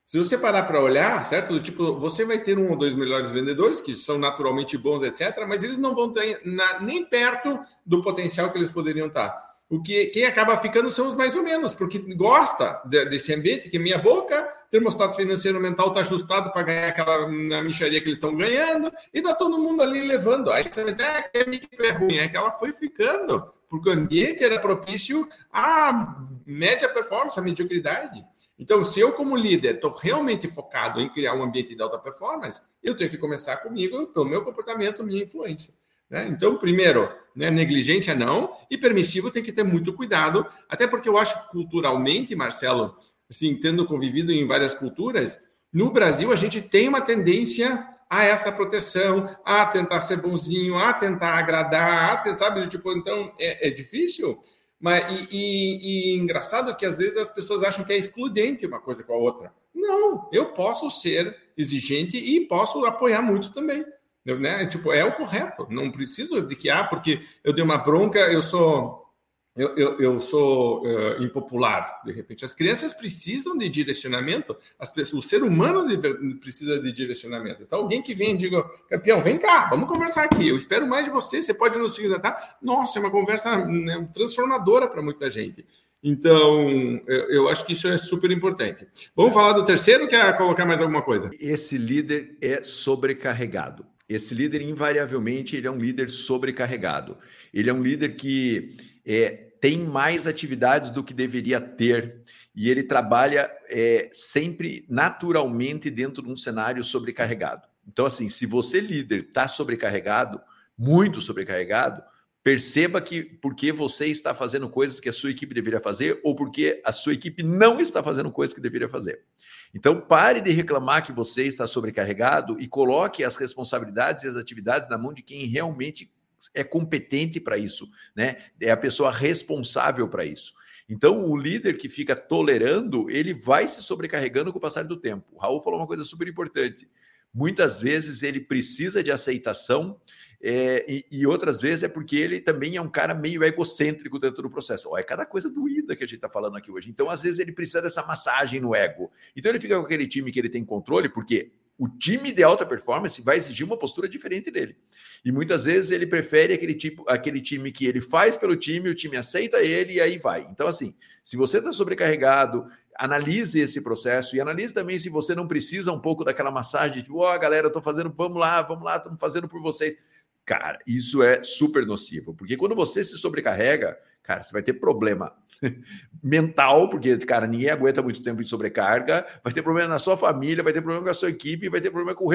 Se você parar para olhar, certo? Tipo, você vai ter um ou dois melhores vendedores que são naturalmente bons, etc., mas eles não vão ter na, nem perto do potencial que eles poderiam estar. O que quem acaba ficando são os mais ou menos, porque gosta de, desse ambiente, que minha boca, termostato financeiro mental está ajustado para ganhar aquela na micharia que eles estão ganhando, e está todo mundo ali levando. Aí você vai dizer, ah, que é ruim, é que ela foi ficando, porque o ambiente era propício à média performance, à mediocridade. Então, se eu, como líder, estou realmente focado em criar um ambiente de alta performance, eu tenho que começar comigo, pelo meu comportamento, minha influência. Né? Então, primeiro, né, negligência não, e permissivo tem que ter muito cuidado, até porque eu acho culturalmente, Marcelo, assim, tendo convivido em várias culturas, no Brasil a gente tem uma tendência a essa proteção, a tentar ser bonzinho, a tentar agradar, a, sabe? Tipo, então é, é difícil mas, e, e, e, engraçado que às vezes as pessoas acham que é excludente uma coisa com a outra. Não, eu posso ser exigente e posso apoiar muito também. Né? Tipo, é o correto. Não preciso de que, ah, porque eu dei uma bronca, eu sou eu, eu, eu sou uh, impopular, de repente. As crianças precisam de direcionamento, as pessoas, o ser humano de, precisa de direcionamento. Então, alguém que vem e diga, campeão, vem cá, vamos conversar aqui, eu espero mais de você, você pode nos seguir, tá? Nossa, é uma conversa né, transformadora para muita gente. Então, eu, eu, acho que isso é super importante. Vamos falar do terceiro, quer colocar mais alguma coisa? Esse líder é sobrecarregado. Esse líder, invariavelmente, ele é um líder sobrecarregado. Ele é um líder que é, tem mais atividades do que deveria ter e ele trabalha é, sempre naturalmente dentro de um cenário sobrecarregado. Então, assim, se você, líder, está sobrecarregado, muito sobrecarregado, perceba que porque você está fazendo coisas que a sua equipe deveria fazer ou porque a sua equipe não está fazendo coisas que deveria fazer. Então, pare de reclamar que você está sobrecarregado e coloque as responsabilidades e as atividades na mão de quem realmente é competente para isso, né? É a pessoa responsável para isso. Então, o líder que fica tolerando, ele vai se sobrecarregando com o passar do tempo. O Raul falou uma coisa super importante. Muitas vezes ele precisa de aceitação é, e, e, outras vezes é porque ele também é um cara meio egocêntrico dentro do processo. Ó, é cada coisa doída que a gente está falando aqui hoje. Então, às vezes, ele precisa dessa massagem no ego. Então, ele fica com aquele time que ele tem controle, porque o time de alta performance vai exigir uma postura diferente dele. E muitas vezes ele prefere aquele tipo, aquele time que ele faz pelo time, o time aceita ele e aí vai. Então, assim, se você está sobrecarregado, analise esse processo e analise também se você não precisa um pouco daquela massagem, tipo, ó, oh, galera, eu tô fazendo, vamos lá, vamos lá, estamos fazendo por vocês. Cara, isso é super nocivo, porque quando você se sobrecarrega, cara, você vai ter problema mental, porque, cara, ninguém aguenta muito tempo de sobrecarga, vai ter problema na sua família, vai ter problema com a sua equipe, vai ter problema com o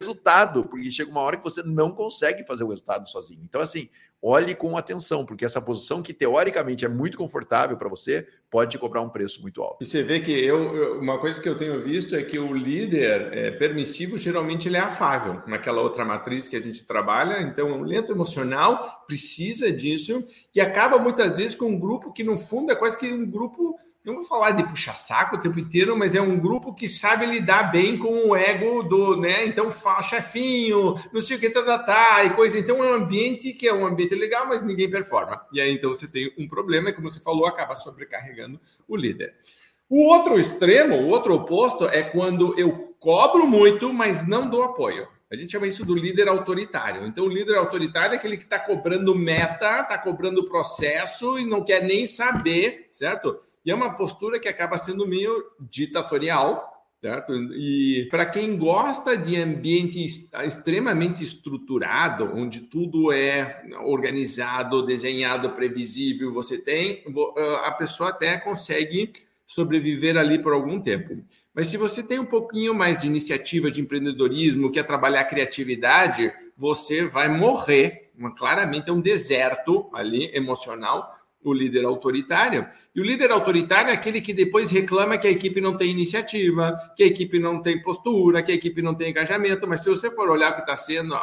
resultado, porque chega uma hora que você não consegue fazer o resultado sozinho. Então, assim, olhe com atenção, porque essa posição que teoricamente é muito confortável para você pode te cobrar um preço muito alto. E você vê que eu, uma coisa que eu tenho visto é que o líder é, permissivo geralmente ele é afável naquela outra matriz que a gente trabalha. Então, o lento emocional precisa disso e acaba muitas vezes com um grupo que no fundo é quase que um grupo não vou falar de puxar saco o tempo inteiro, mas é um grupo que sabe lidar bem com o ego do, né? Então, chefinho, não sei o que, tá, tá, tá, e coisa. Então, é um ambiente que é um ambiente legal, mas ninguém performa. E aí, então, você tem um problema, e como você falou, acaba sobrecarregando o líder. O outro extremo, o outro oposto, é quando eu cobro muito, mas não dou apoio. A gente chama isso do líder autoritário. Então, o líder autoritário é aquele que está cobrando meta, está cobrando processo e não quer nem saber, certo? E é uma postura que acaba sendo meio ditatorial, certo? E para quem gosta de ambiente extremamente estruturado, onde tudo é organizado, desenhado, previsível, você tem, a pessoa até consegue sobreviver ali por algum tempo. Mas se você tem um pouquinho mais de iniciativa de empreendedorismo, quer trabalhar criatividade, você vai morrer. Claramente é um deserto ali emocional o líder autoritário. E o líder autoritário é aquele que depois reclama que a equipe não tem iniciativa, que a equipe não tem postura, que a equipe não tem engajamento. Mas se você for olhar o que está sendo,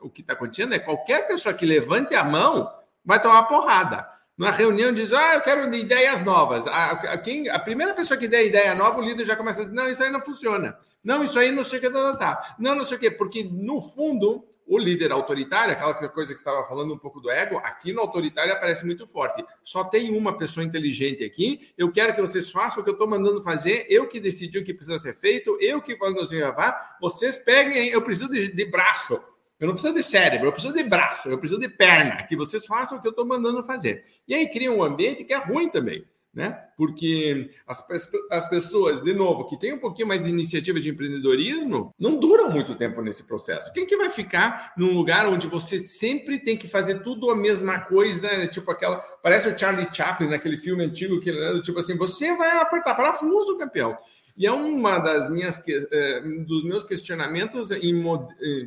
o que está acontecendo é qualquer pessoa que levante a mão vai tomar uma porrada. Na reunião diz, ah, eu quero ideias novas. A, quem, a primeira pessoa que der ideia nova, o líder já começa a dizer, não, isso aí não funciona. Não, isso aí não sei o que, tá, tá, tá. Não, não sei o que, porque no fundo o líder autoritário, aquela coisa que estava falando um pouco do ego, aqui no autoritário aparece muito forte. Só tem uma pessoa inteligente aqui. Eu quero que vocês façam o que eu estou mandando fazer. Eu que decidi o que precisa ser feito. Eu que vou nos levar. Vocês peguem. Eu preciso de, de braço. Eu não preciso de cérebro, eu preciso de braço, eu preciso de perna, que vocês façam o que eu estou mandando fazer. E aí cria um ambiente que é ruim também né? Porque as, as pessoas, de novo, que têm um pouquinho mais de iniciativa de empreendedorismo, não duram muito tempo nesse processo. Quem que vai ficar num lugar onde você sempre tem que fazer tudo a mesma coisa, tipo aquela, parece o Charlie Chaplin naquele filme antigo que tipo assim, você vai apertar parafuso, campeão. E é uma das minhas é, dos meus questionamentos em,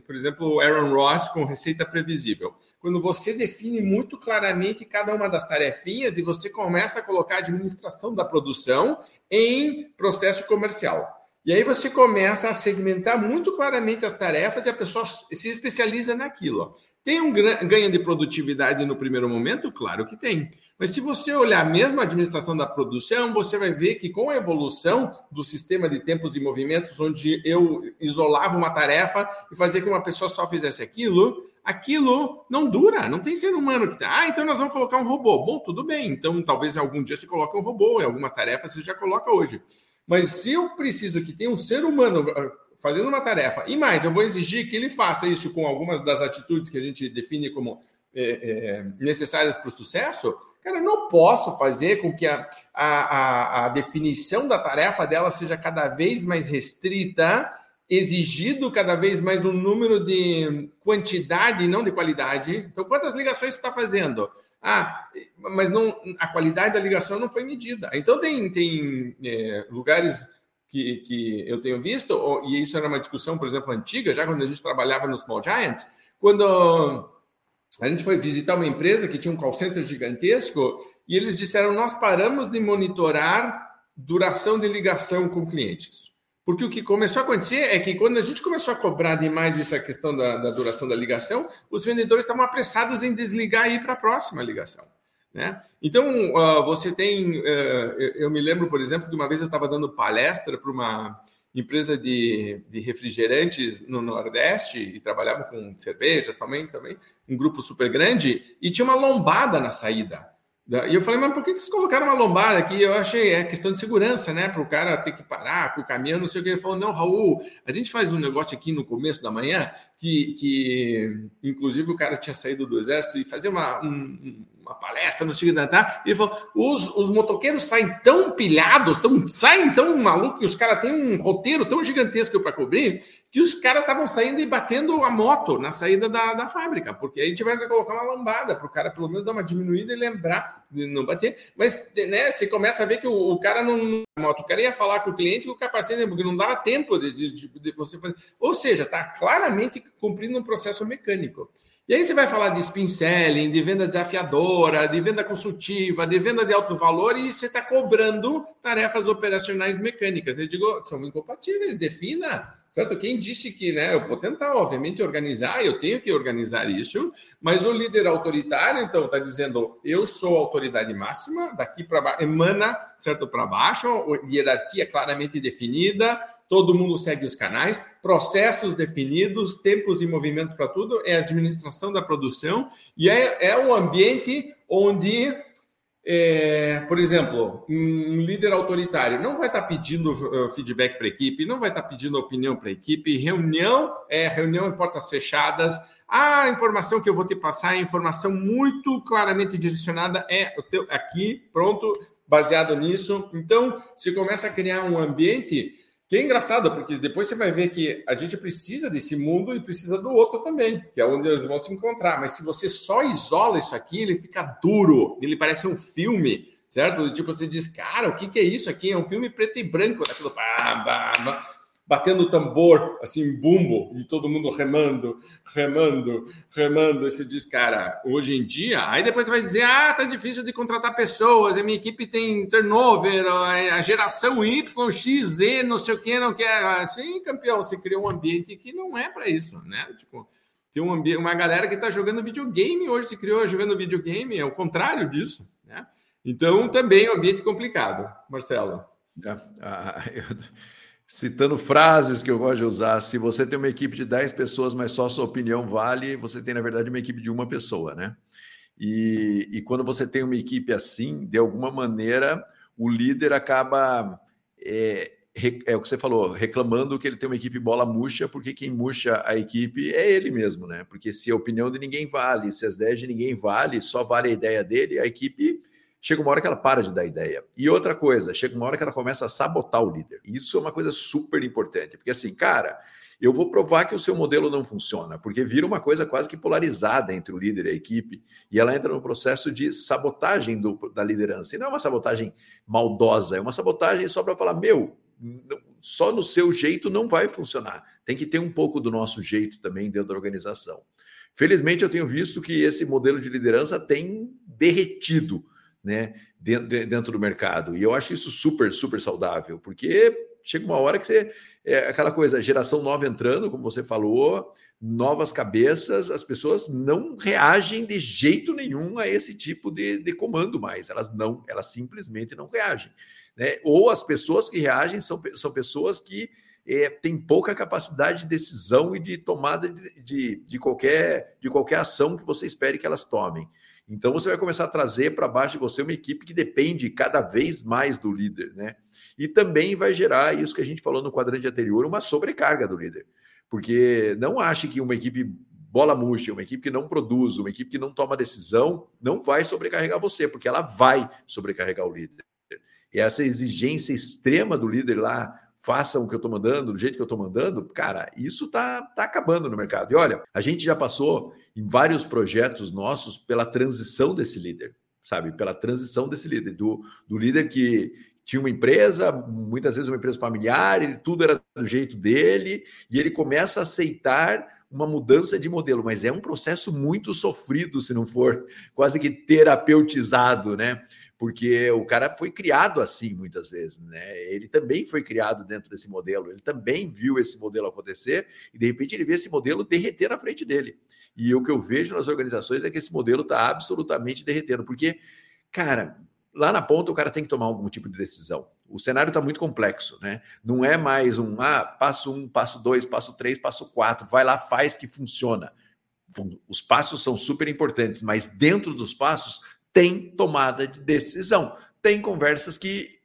por exemplo, Aaron Ross com receita previsível quando você define muito claramente cada uma das tarefinhas e você começa a colocar a administração da produção em processo comercial. E aí você começa a segmentar muito claramente as tarefas e a pessoa se especializa naquilo. Tem um ganho de produtividade no primeiro momento? Claro que tem. Mas se você olhar mesmo a administração da produção, você vai ver que com a evolução do sistema de tempos e movimentos, onde eu isolava uma tarefa e fazia que uma pessoa só fizesse aquilo, aquilo não dura, não tem ser humano que tá. Ah, então nós vamos colocar um robô. Bom, tudo bem. Então talvez algum dia você coloque um robô, em algumas tarefas você já coloca hoje. Mas se eu preciso que tenha um ser humano ah, fazendo uma tarefa, e mais, eu vou exigir que ele faça isso com algumas das atitudes que a gente define como é, é, necessárias para o sucesso, cara, eu não posso fazer com que a, a, a definição da tarefa dela seja cada vez mais restrita exigido cada vez mais um número de quantidade e não de qualidade. Então, quantas ligações você está fazendo? Ah, mas não, a qualidade da ligação não foi medida. Então, tem, tem é, lugares que, que eu tenho visto, e isso era uma discussão, por exemplo, antiga, já quando a gente trabalhava no Small Giants, quando a gente foi visitar uma empresa que tinha um call center gigantesco, e eles disseram: Nós paramos de monitorar duração de ligação com clientes. Porque o que começou a acontecer é que quando a gente começou a cobrar demais essa questão da, da duração da ligação, os vendedores estavam apressados em desligar e ir para a próxima ligação. Né? Então, uh, você tem. Uh, eu me lembro, por exemplo, de uma vez eu estava dando palestra para uma empresa de, de, refrigerantes no Nordeste e trabalhava com cervejas também, também, um grupo super grande, e tinha uma lombada na saída. E eu falei, mas por que vocês colocaram uma lombada aqui? Eu achei, é questão de segurança, né? Para o cara ter que parar com o caminhão, não sei o que. Ele falou, não, Raul, a gente faz um negócio aqui no começo da manhã que, que inclusive, o cara tinha saído do exército e fazia uma, um, uma palestra no Chico Dantar, e ele falou: os, os motoqueiros saem tão pilhados, tão, saem tão malucos, que os caras têm um roteiro tão gigantesco para cobrir, que os caras estavam saindo e batendo a moto na saída da, da fábrica, porque aí tiveram que colocar uma lombada para o cara pelo menos dar uma diminuída e lembrar de não bater. Mas né, você começa a ver que o, o cara não. Moto, o cara ia falar com o cliente com o capacete, porque não dava tempo de, de, de você fazer. Ou seja, está claramente cumprindo um processo mecânico. E aí você vai falar de spin selling, de venda desafiadora, de venda consultiva, de venda de alto valor e você está cobrando tarefas operacionais mecânicas. Eu digo, são incompatíveis, defina. Certo? Quem disse que, né? Eu vou tentar, obviamente, organizar, eu tenho que organizar isso, mas o líder autoritário, então, está dizendo: eu sou a autoridade máxima, daqui para baixo, emana, certo, para baixo, hierarquia claramente definida, todo mundo segue os canais, processos definidos, tempos e movimentos para tudo, é administração da produção e é, é um ambiente onde, é, por exemplo, um líder autoritário não vai estar tá pedindo uh, feedback para a equipe, não vai estar tá pedindo opinião para a equipe, reunião é reunião em portas fechadas. A informação que eu vou te passar é informação muito claramente direcionada, é aqui, pronto, baseado nisso. Então, se começa a criar um ambiente que é engraçado, porque depois você vai ver que a gente precisa desse mundo e precisa do outro também, que é onde eles vão se encontrar. Mas se você só isola isso aqui, ele fica duro, ele parece um filme certo? Tipo, você diz, cara, o que, que é isso aqui? É um filme preto e branco, daquilo, bah, bah, bah, batendo tambor, assim, bumbo, e todo mundo remando, remando, remando. E você diz, cara, hoje em dia, aí depois você vai dizer, ah, tá difícil de contratar pessoas, a minha equipe tem turnover, a geração Y, X, Z, não sei o que, não quer. Assim, campeão, você cria um ambiente que não é para isso, né? Tipo, tem um ambiente, uma galera que está jogando videogame hoje, se criou jogando videogame, é o contrário disso, né? Então, também é um ambiente complicado, Marcelo. É, ah, eu Citando frases que eu gosto de usar, se você tem uma equipe de 10 pessoas, mas só sua opinião vale, você tem, na verdade, uma equipe de uma pessoa, né? E, e quando você tem uma equipe assim, de alguma maneira, o líder acaba, é, é o que você falou, reclamando que ele tem uma equipe bola murcha, porque quem murcha a equipe é ele mesmo, né? Porque se a opinião de ninguém vale, se as ideias de ninguém vale, só vale a ideia dele, a equipe chega uma hora que ela para de dar ideia. E outra coisa, chega uma hora que ela começa a sabotar o líder. Isso é uma coisa super importante, porque assim, cara, eu vou provar que o seu modelo não funciona, porque vira uma coisa quase que polarizada entre o líder e a equipe, e ela entra no processo de sabotagem do, da liderança. E não é uma sabotagem maldosa, é uma sabotagem só para falar, meu, só no seu jeito não vai funcionar. Tem que ter um pouco do nosso jeito também dentro da organização. Felizmente, eu tenho visto que esse modelo de liderança tem derretido né, dentro, dentro do mercado. E eu acho isso super, super saudável, porque chega uma hora que você. É aquela coisa, geração nova entrando, como você falou, novas cabeças, as pessoas não reagem de jeito nenhum a esse tipo de, de comando mais. Elas não, elas simplesmente não reagem. Né? Ou as pessoas que reagem são, são pessoas que é, têm pouca capacidade de decisão e de tomada de, de, de, qualquer, de qualquer ação que você espere que elas tomem. Então você vai começar a trazer para baixo de você uma equipe que depende cada vez mais do líder, né? E também vai gerar isso que a gente falou no quadrante anterior, uma sobrecarga do líder. Porque não ache que uma equipe bola murcha, uma equipe que não produz, uma equipe que não toma decisão, não vai sobrecarregar você, porque ela vai sobrecarregar o líder. E essa exigência extrema do líder lá, façam o que eu estou mandando, do jeito que eu estou mandando, cara, isso está tá acabando no mercado. E olha, a gente já passou em vários projetos nossos pela transição desse líder, sabe? Pela transição desse líder, do, do líder que tinha uma empresa, muitas vezes uma empresa familiar, ele, tudo era do jeito dele, e ele começa a aceitar uma mudança de modelo, mas é um processo muito sofrido, se não for quase que terapeutizado, né? Porque o cara foi criado assim muitas vezes, né? Ele também foi criado dentro desse modelo, ele também viu esse modelo acontecer e de repente ele vê esse modelo derreter na frente dele. E o que eu vejo nas organizações é que esse modelo está absolutamente derretendo, porque, cara, lá na ponta o cara tem que tomar algum tipo de decisão. O cenário está muito complexo, né? Não é mais um ah, passo um, passo dois, passo três, passo quatro, vai lá, faz que funciona. Os passos são super importantes, mas dentro dos passos tem tomada de decisão. Tem conversas que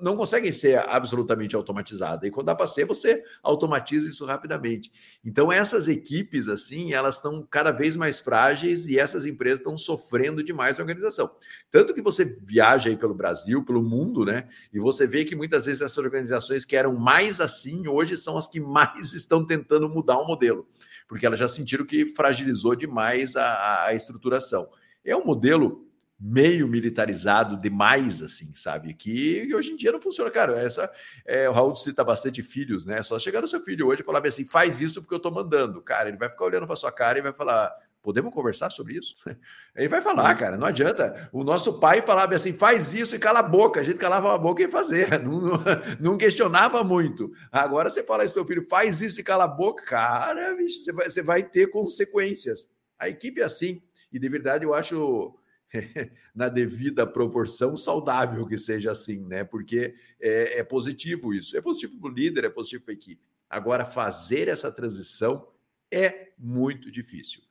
não conseguem ser absolutamente automatizadas. E quando dá para ser, você automatiza isso rapidamente. Então, essas equipes, assim, elas estão cada vez mais frágeis e essas empresas estão sofrendo demais a organização. Tanto que você viaja aí pelo Brasil, pelo mundo, né? E você vê que muitas vezes essas organizações que eram mais assim, hoje são as que mais estão tentando mudar o modelo, porque elas já sentiram que fragilizou demais a, a estruturação. É um modelo meio militarizado demais, assim, sabe? Que hoje em dia não funciona. Cara, essa, é, o Raul cita bastante filhos, né? Só chegar no seu filho hoje e falar assim, faz isso porque eu tô mandando. Cara, ele vai ficar olhando para sua cara e vai falar, podemos conversar sobre isso? Ele vai falar, cara, não adianta. O nosso pai falava assim, faz isso e cala a boca. A gente calava a boca e fazia, não, não, não questionava muito. Agora você fala isso para o filho, faz isso e cala a boca, cara, bicho, você, vai, você vai ter consequências. A equipe é assim. E de verdade eu acho na devida proporção, saudável que seja assim, né? Porque é, é positivo isso. É positivo para o líder, é positivo para a equipe. Agora, fazer essa transição é muito difícil.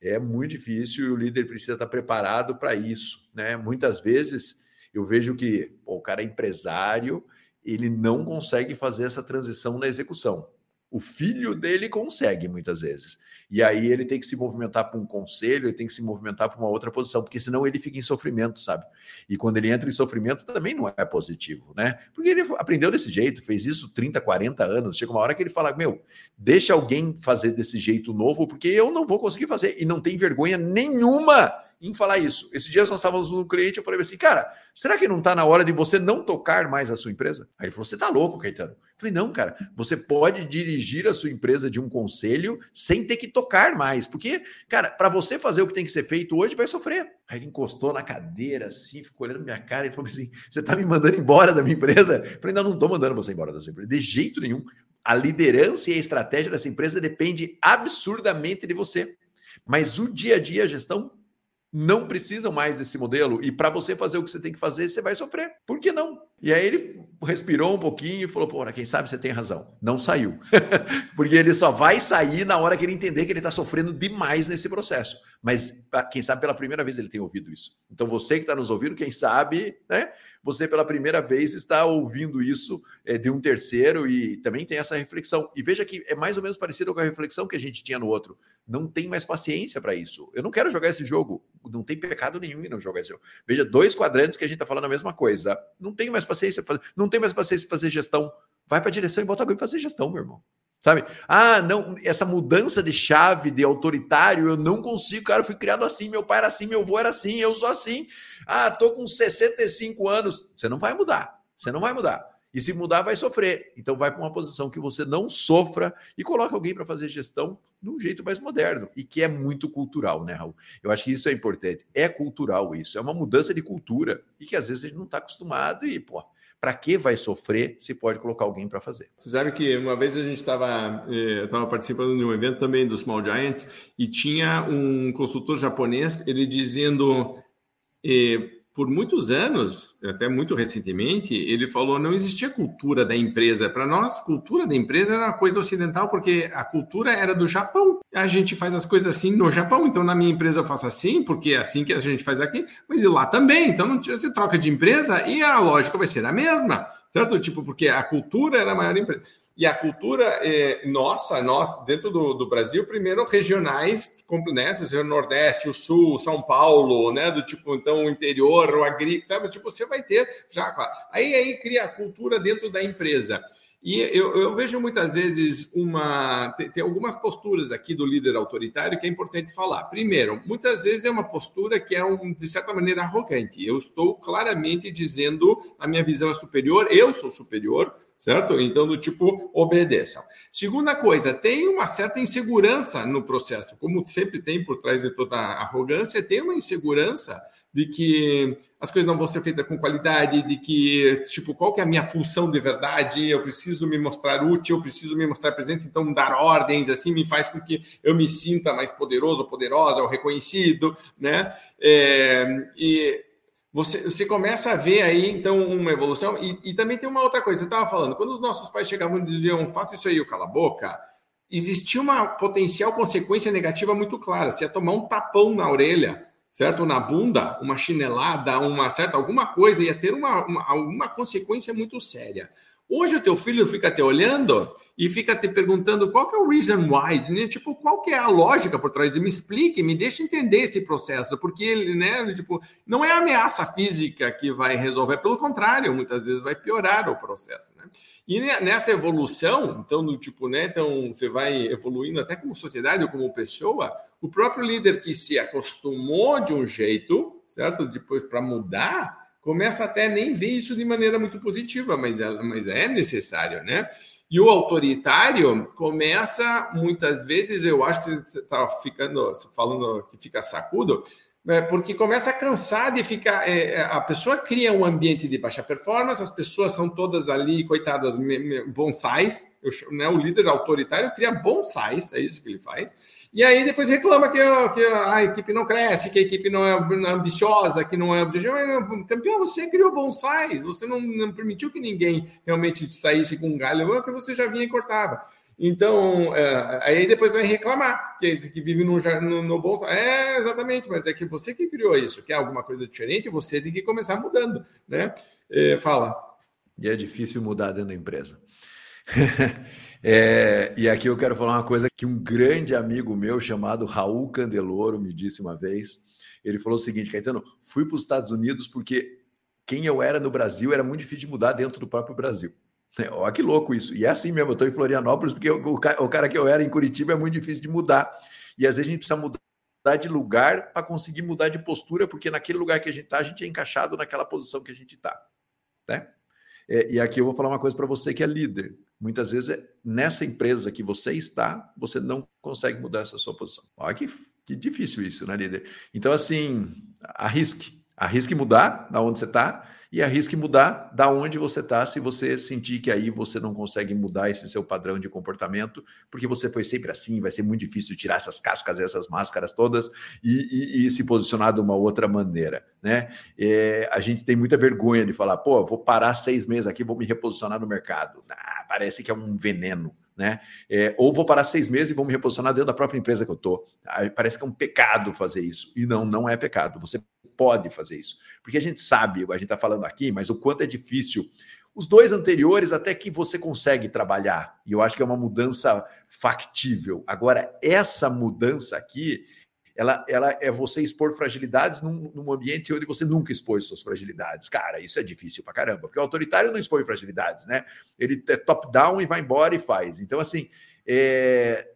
É muito difícil e o líder precisa estar preparado para isso, né? Muitas vezes eu vejo que pô, o cara é empresário, ele não consegue fazer essa transição na execução. O filho dele consegue muitas vezes. E aí ele tem que se movimentar para um conselho, ele tem que se movimentar para uma outra posição, porque senão ele fica em sofrimento, sabe? E quando ele entra em sofrimento também não é positivo, né? Porque ele aprendeu desse jeito, fez isso 30, 40 anos. Chega uma hora que ele fala: Meu, deixa alguém fazer desse jeito novo, porque eu não vou conseguir fazer. E não tem vergonha nenhuma em falar isso. Esses dias nós estávamos no cliente, eu falei assim, cara, será que não está na hora de você não tocar mais a sua empresa? Aí ele falou, você está louco, Caetano. Eu falei, não, cara, você pode dirigir a sua empresa de um conselho sem ter que tocar mais. Porque, cara, para você fazer o que tem que ser feito hoje, vai sofrer. Aí ele encostou na cadeira assim, ficou olhando minha cara e falou assim: você está me mandando embora da minha empresa? Eu falei, não, não estou mandando você embora da sua empresa, de jeito nenhum. A liderança e a estratégia dessa empresa depende absurdamente de você. Mas o dia a dia, a gestão, não precisam mais desse modelo. E para você fazer o que você tem que fazer, você vai sofrer. Por que não? E aí ele respirou um pouquinho e falou: Pô, quem sabe você tem razão. Não saiu. Porque ele só vai sair na hora que ele entender que ele está sofrendo demais nesse processo. Mas quem sabe pela primeira vez ele tem ouvido isso. Então você que está nos ouvindo, quem sabe, né? Você pela primeira vez está ouvindo isso é, de um terceiro e também tem essa reflexão. E veja que é mais ou menos parecido com a reflexão que a gente tinha no outro. Não tem mais paciência para isso. Eu não quero jogar esse jogo. Não tem pecado nenhum em não jogar esse jogo. Veja, dois quadrantes que a gente está falando a mesma coisa. Não tenho mais paciência, não tem mais paciência para fazer gestão. Vai para a direção e bota alguém fazer gestão, meu irmão. Sabe? Ah, não, essa mudança de chave de autoritário, eu não consigo, cara, eu fui criado assim, meu pai era assim, meu avô era assim, eu sou assim. Ah, tô com 65 anos. Você não vai mudar. Você não vai mudar. E se mudar, vai sofrer. Então, vai para uma posição que você não sofra e coloca alguém para fazer gestão de um jeito mais moderno e que é muito cultural, né, Raul? Eu acho que isso é importante. É cultural isso. É uma mudança de cultura e que às vezes a gente não está acostumado e, pô, para que vai sofrer se pode colocar alguém para fazer? Sabe que uma vez a gente estava eh, participando de um evento também do Small Giants e tinha um consultor japonês, ele dizendo eh, por muitos anos, até muito recentemente, ele falou não existia cultura da empresa. Para nós, cultura da empresa era uma coisa ocidental, porque a cultura era do Japão. A gente faz as coisas assim no Japão, então na minha empresa eu faço assim, porque é assim que a gente faz aqui, mas e lá também. Então você troca de empresa e a lógica vai ser a mesma, certo? Tipo, porque a cultura era a maior empresa. E a cultura é, nossa, nós, dentro do, do Brasil, primeiro regionais, né? o Nordeste, o Sul, São Paulo, né? Do tipo, então, o interior, o agrícola, sabe? Tipo, você vai ter já. Aí, aí cria a cultura dentro da empresa. E eu, eu, vejo muitas vezes uma. Tem, algumas posturas aqui do líder autoritário que é importante falar. Primeiro, muitas vezes é uma postura que é, um, de certa maneira, arrogante. Eu estou claramente dizendo a minha visão é superior, eu sou superior, certo? Então, do tipo, obedeçam. Segunda coisa, tem uma certa insegurança no processo, como sempre tem por trás de toda arrogância, tem uma insegurança de que as coisas não vão ser feitas com qualidade, de que, tipo, qual que é a minha função de verdade, eu preciso me mostrar útil, eu preciso me mostrar presente, então dar ordens, assim, me faz com que eu me sinta mais poderoso, poderosa, ou reconhecido, né? É, e você, você começa a ver aí, então, uma evolução. E, e também tem uma outra coisa, você estava falando, quando os nossos pais chegavam e diziam, faça isso aí, cala a boca, existia uma potencial consequência negativa muito clara. Você ia tomar um tapão na orelha, certo? Na bunda, uma chinelada, uma certa alguma coisa, ia ter uma, uma, uma consequência muito séria. Hoje o teu filho fica te olhando e fica te perguntando qual que é o reason why, né? tipo, qual que é a lógica por trás de me explique, me deixe entender esse processo, porque ele, né, tipo, não é a ameaça física que vai resolver, pelo contrário, muitas vezes vai piorar o processo, né? E nessa evolução, então, tipo, né, então você vai evoluindo até como sociedade ou como pessoa, o próprio líder que se acostumou de um jeito, certo? Depois para mudar, começa até nem ver isso de maneira muito positiva, mas é, mas é necessário, né? E o autoritário começa muitas vezes, eu acho que você está ficando falando que fica sacudo, né? porque começa a cansar de ficar. É, é, a pessoa cria um ambiente de baixa performance, as pessoas são todas ali, coitadas, bonsais. Eu, né, o líder autoritário cria bonsais, é isso que ele faz. E aí depois reclama que, que, a equipe não cresce, que a equipe não é ambiciosa, que não é objetiva. Campeão, você criou bonsais, você não, não permitiu que ninguém realmente saísse com um galho, que você já vinha e cortava. Então, é, aí depois vai reclamar que, que vive no, no, no bonsai. É, exatamente, mas é que você que criou isso, quer alguma coisa diferente, você tem que começar mudando, né? É, fala. E é difícil mudar dentro da empresa. É, e aqui eu quero falar uma coisa que um grande amigo meu chamado Raul Candeloro me disse uma vez. Ele falou o seguinte, Caetano, fui para os Estados Unidos porque quem eu era no Brasil era muito difícil de mudar dentro do próprio Brasil. É, olha que louco isso. E é assim mesmo, eu estou em Florianópolis porque o, cara que eu era em Curitiba é muito difícil de mudar. E às vezes a gente precisa mudar de lugar para conseguir mudar de postura, porque naquele lugar que a gente está, a gente é encaixado naquela posição que a gente está. Né? É, e aqui eu vou falar uma coisa para você que é líder. Muitas vezes, é, nessa empresa que você está, você não consegue mudar essa sua posição. Olha que, que difícil isso, né, líder? Então, assim, arrisque. Arrisque mudar da onde você está e arrisque mudar da onde você está se você sentir que aí você não consegue mudar esse seu padrão de comportamento, porque você foi sempre assim, vai ser muito difícil tirar essas cascas, essas máscaras todas e, e, e se posicionar de uma outra maneira, né? É, a gente tem muita vergonha de falar, pô, vou parar seis meses aqui, vou me reposicionar no mercado. Ah, parece que é um veneno né? É, ou vou parar seis meses e vou me reposicionar dentro da própria empresa que eu estou. Parece que é um pecado fazer isso. E não, não é pecado. Você pode fazer isso. Porque a gente sabe, a gente está falando aqui, mas o quanto é difícil. Os dois anteriores, até que você consegue trabalhar. E eu acho que é uma mudança factível. Agora, essa mudança aqui, ela, ela é você expor fragilidades num, num, ambiente onde você nunca expôs suas fragilidades. Cara, isso é difícil pra caramba, porque o autoritário não expõe fragilidades, né? Ele é top-down e vai embora e faz. Então, assim, é,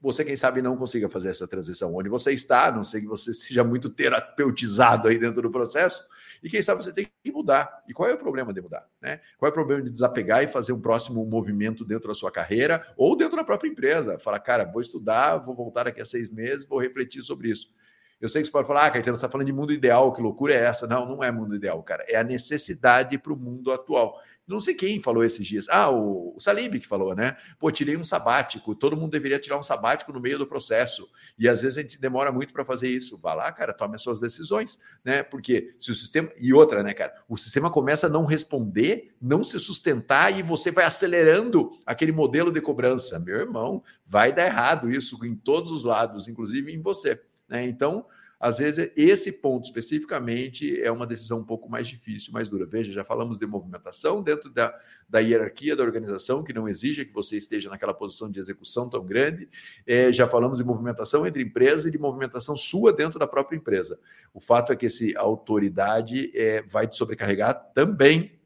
você, quem sabe, não consiga fazer essa transição. Onde você está, não sei que você seja muito terapeutizado aí dentro do processo, e quem sabe você tem que mudar. E qual é o problema de mudar? Né? Qual é o problema de desapegar e fazer um próximo movimento dentro da sua carreira ou dentro da própria empresa? Falar, cara, vou estudar, vou voltar daqui a seis meses, vou refletir sobre isso. Eu sei que você pode falar, ah, Caetano, você está falando de mundo ideal, que loucura é essa? Não, não é mundo ideal, cara. É a necessidade para o mundo atual. Não sei quem falou esses dias. Ah, o, o Salib que falou, né? Pô, tirei um sabático. Todo mundo deveria tirar um sabático no meio do processo. E às vezes a gente demora muito para fazer isso. Vá lá, cara, tome as suas decisões, né? Porque se o sistema. E outra, né, cara? O sistema começa a não responder, não se sustentar e você vai acelerando aquele modelo de cobrança. Meu irmão, vai dar errado isso em todos os lados, inclusive em você. Né? Então, às vezes, esse ponto especificamente é uma decisão um pouco mais difícil, mais dura. Veja, já falamos de movimentação dentro da, da hierarquia da organização, que não exige que você esteja naquela posição de execução tão grande. É, já falamos de movimentação entre empresa e de movimentação sua dentro da própria empresa. O fato é que essa autoridade é, vai te sobrecarregar também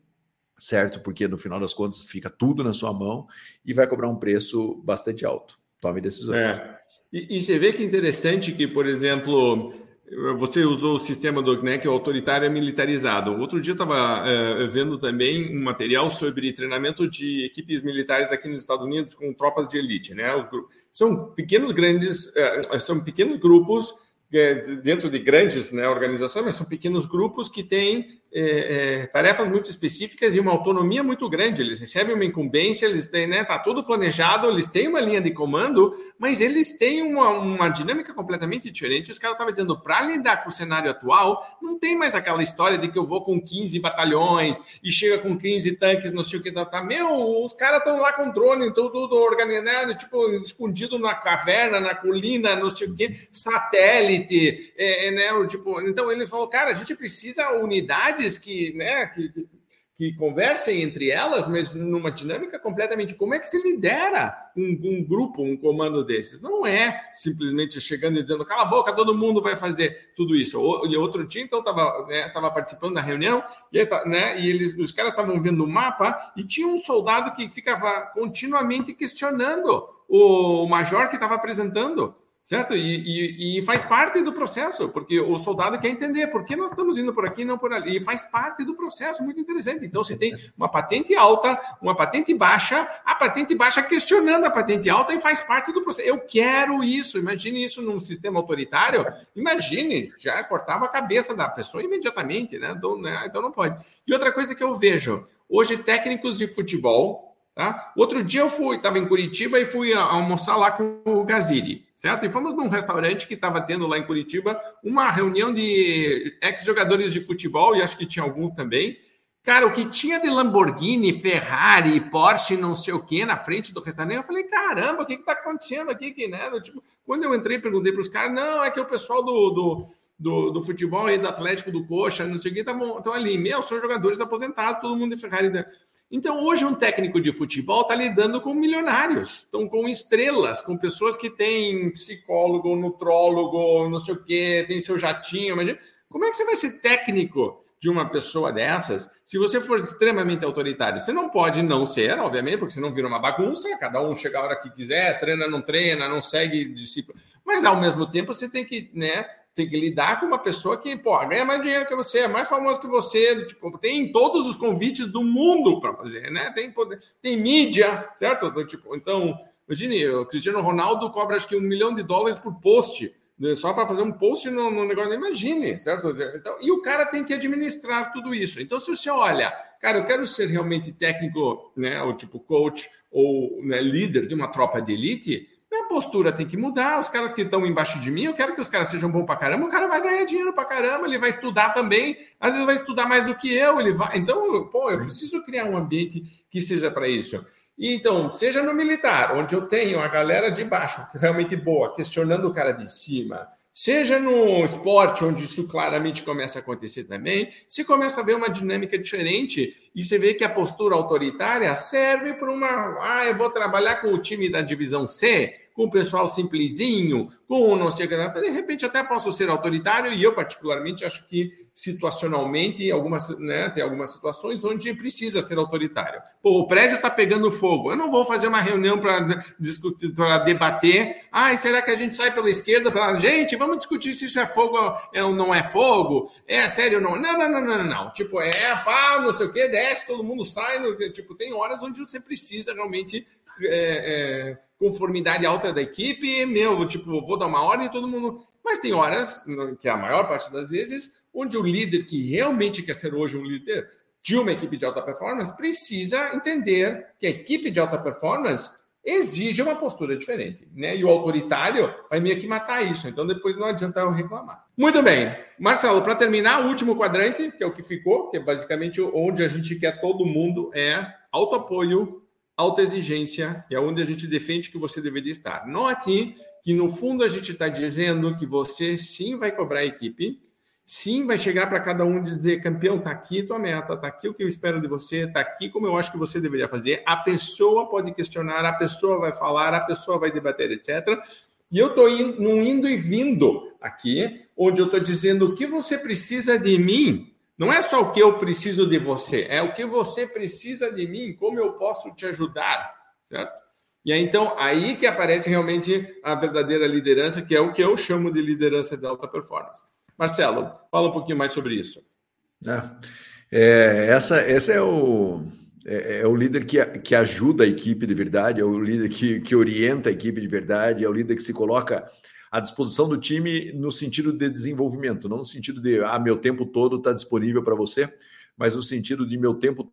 certo? Porque no final das contas fica tudo na sua mão e vai cobrar um preço bastante alto. Tome decisões. É. E, e, você vê que interessante que, por exemplo, você usou o sistema do né, que é autoritário militarizado. Outro dia estava é, vendo também um material sobre treinamento de equipes militares aqui nos Estados Unidos com tropas de elite. Né? são pequenos grandes, é, são pequenos grupos é, dentro de grandes né, organizações, mas são pequenos grupos que têm é, é, tarefas muito específicas e uma autonomia muito grande. Eles recebem uma incumbência, eles têm, né, tá tudo planejado, eles têm uma linha de comando, mas eles têm uma, uma dinâmica completamente diferente. Os caras estavam dizendo, para lidar com o cenário atual, não tem mais aquela história de que eu vou com 15 batalhões e chega com 15 tanques, não sei o que, tá, tá. Meu, os caras estão lá com drone, tudo organizado, tipo, escondido na caverna, na colina, não sei o que, satélite, é, é, né, tipo, então ele falou, cara, a gente precisa unidade que, né, que, que conversem entre elas, mas numa dinâmica completamente. Como é que se lidera um, um, grupo, um comando desses? Não é simplesmente chegando e dizendo, cala a boca, todo mundo vai fazer tudo isso. E outro dia, então, estava né, tava participando da reunião e, né, e eles, os caras estavam vendo o mapa e tinha um soldado que ficava continuamente questionando o major que estava apresentando certo? E, e, e, faz parte do processo, porque o soldado quer entender por que nós estamos indo por aqui e não por ali. E faz parte do processo, muito interessante. Então, se tem uma patente alta, uma patente baixa, a patente baixa questionando a patente alta e faz parte do processo. Eu quero isso. Imagine isso num sistema autoritário. Imagine, já cortava a cabeça da pessoa imediatamente, né? Então, né? então não pode. E outra coisa que eu vejo, hoje técnicos de futebol Tá? Outro dia eu fui, estava em Curitiba e fui almoçar lá com o Gaziri, certo? E fomos num restaurante que estava tendo lá em Curitiba uma reunião de ex-jogadores de futebol, e acho que tinha alguns também. Cara, o que tinha de Lamborghini, Ferrari, Porsche, não sei o que, na frente do restaurante, eu falei, caramba, o que está acontecendo aqui? Que, né? tipo, quando eu entrei, perguntei para os caras, não, é que o pessoal do, do, do, do futebol e do Atlético, do Coxa, não sei o que, estão ali. Meu, são jogadores aposentados, todo mundo de Ferrari. Né? Então, hoje, um técnico de futebol está lidando com milionários, estão com estrelas, com pessoas que têm psicólogo, nutrólogo, não sei o quê, tem seu jatinho. Imagina. Como é que você vai ser técnico de uma pessoa dessas se você for extremamente autoritário? Você não pode não ser, obviamente, porque senão vira uma bagunça, cada um chega a hora que quiser, treina, não treina, não segue discípulo. mas ao mesmo tempo você tem que, né, tem que lidar com uma pessoa que, pô, ganha mais dinheiro que você, é mais famoso que você, tipo, tem todos os convites do mundo para fazer, né? Tem poder, tem mídia, certo? Então, tipo, então, imagine, o Cristiano Ronaldo cobra acho que um milhão de dólares por post, né? só para fazer um post no, no, negócio, imagine, certo? Então, e o cara tem que administrar tudo isso. Então, se você olha, cara, eu quero ser realmente técnico, né, ou tipo coach, ou né, líder de uma tropa de elite, minha postura tem que mudar. Os caras que estão embaixo de mim, eu quero que os caras sejam bons para caramba. O cara vai ganhar dinheiro para caramba, ele vai estudar também. Às vezes vai estudar mais do que eu. Ele vai. Então, pô, eu preciso criar um ambiente que seja para isso. E então, seja no militar, onde eu tenho a galera de baixo realmente boa, questionando o cara de cima, Seja no esporte, onde isso claramente começa a acontecer também, se começa a ver uma dinâmica diferente e você vê que a postura autoritária serve para uma. Ah, eu vou trabalhar com o time da divisão C, com o pessoal simplesinho, com não sei o que. De repente, até posso ser autoritário e eu, particularmente, acho que situacionalmente, algumas, né, tem algumas situações onde precisa ser autoritário. Pô, o prédio está pegando fogo. Eu não vou fazer uma reunião para discutir, para debater. Ah, será que a gente sai pela esquerda? Pra... Gente, vamos discutir se isso é fogo ou não é fogo? É sério ou não? Não, não, não, não, não. Tipo, é pá, não sei o que, desce, todo mundo sai. Tipo, tem horas onde você precisa realmente. É, é, conformidade alta da equipe, meu, tipo, vou dar uma ordem e todo mundo. Mas tem horas, que é a maior parte das vezes, onde o líder que realmente quer ser hoje um líder de uma equipe de alta performance precisa entender que a equipe de alta performance exige uma postura diferente, né? E o autoritário vai meio que matar isso, então depois não adianta eu reclamar. Muito bem, Marcelo, para terminar, o último quadrante, que é o que ficou, que é basicamente onde a gente quer todo mundo, é auto alta exigência, é onde a gente defende que você deveria estar. Note que no fundo a gente está dizendo que você sim vai cobrar a equipe, Sim, vai chegar para cada um dizer, campeão, tá aqui tua meta, tá aqui o que eu espero de você, tá aqui como eu acho que você deveria fazer. A pessoa pode questionar, a pessoa vai falar, a pessoa vai debater, etc. E eu estou indo, indo e vindo aqui, onde eu estou dizendo o que você precisa de mim. Não é só o que eu preciso de você, é o que você precisa de mim, como eu posso te ajudar, certo? E aí, então, aí que aparece realmente a verdadeira liderança, que é o que eu chamo de liderança de alta performance. Marcelo, fala um pouquinho mais sobre isso. É, é, essa, essa é o, é, é, o líder que, que ajuda a equipe de verdade, é o líder que, que orienta a equipe de verdade, é o líder que se coloca à disposição do time no sentido de desenvolvimento, não no sentido de, ah, meu tempo todo está disponível para você, mas no sentido de meu tempo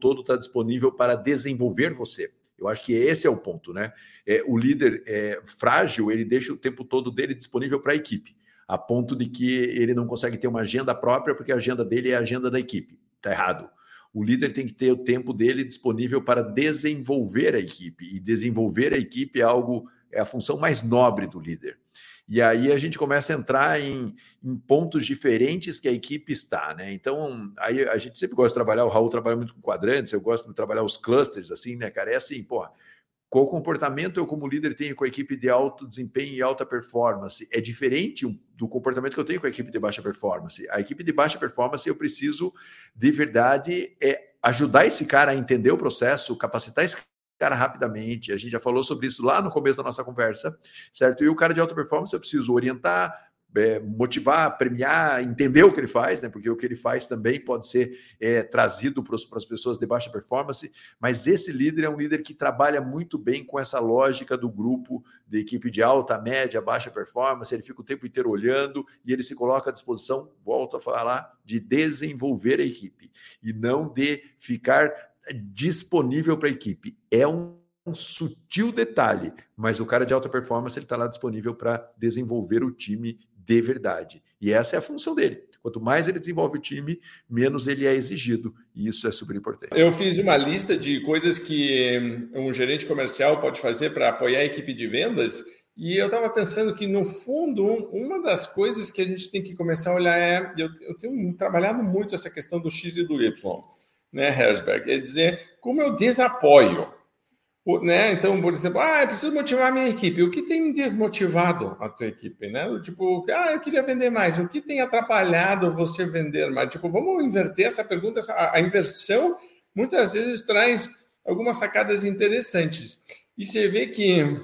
todo está disponível para desenvolver você. Eu acho que esse é o ponto, né? É, o líder é, frágil, ele deixa o tempo todo dele disponível para a equipe a ponto de que ele não consegue ter uma agenda própria, porque a agenda dele é a agenda da equipe. Está errado. O líder tem que ter o tempo dele disponível para desenvolver a equipe. E desenvolver a equipe é algo, é a função mais nobre do líder. E aí a gente começa a entrar em, em, pontos diferentes que a equipe está, né? Então, aí a gente sempre gosta de trabalhar, o Raul trabalha muito com quadrantes, eu gosto de trabalhar os clusters, assim, né, cara? É assim, porra, qual comportamento eu, como líder, tenho com a equipe de alto desempenho e alta performance? É diferente do comportamento que eu tenho com a equipe de baixa performance. A equipe de baixa performance, eu preciso, de verdade, é ajudar esse cara a entender o processo, capacitar esse cara rapidamente. A gente já falou sobre isso lá no começo da nossa conversa, certo? E o cara de alta performance, eu preciso orientar, é, motivar, premiar, entender o que ele faz, né? Porque o que ele faz também pode ser é, trazido para as pessoas de baixa performance. Mas esse líder é um líder que trabalha muito bem com essa lógica do grupo de equipe de alta, média, baixa performance. Ele fica o tempo inteiro olhando e ele se coloca à disposição, volto a falar, de desenvolver a equipe e não de ficar disponível para a equipe. É um sutil detalhe, mas o cara de alta performance ele está lá disponível para desenvolver o time de verdade. E essa é a função dele. Quanto mais ele desenvolve o time, menos ele é exigido. E isso é super importante. Eu fiz uma lista de coisas que um gerente comercial pode fazer para apoiar a equipe de vendas. E eu estava pensando que, no fundo, uma das coisas que a gente tem que começar a olhar é. Eu, eu tenho trabalhado muito essa questão do X e do Y, né, Herzberg? É dizer como eu desapoio né? Então, por exemplo, ah, eu preciso motivar a minha equipe. O que tem desmotivado a tua equipe, né? Tipo, ah, eu queria vender mais. O que tem atrapalhado você vender mais? Tipo, vamos inverter essa pergunta. A, inversão muitas vezes traz algumas sacadas interessantes. E você vê que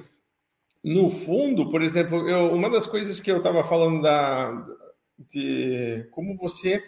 no fundo, por exemplo, eu, uma das coisas que eu estava falando da, de como você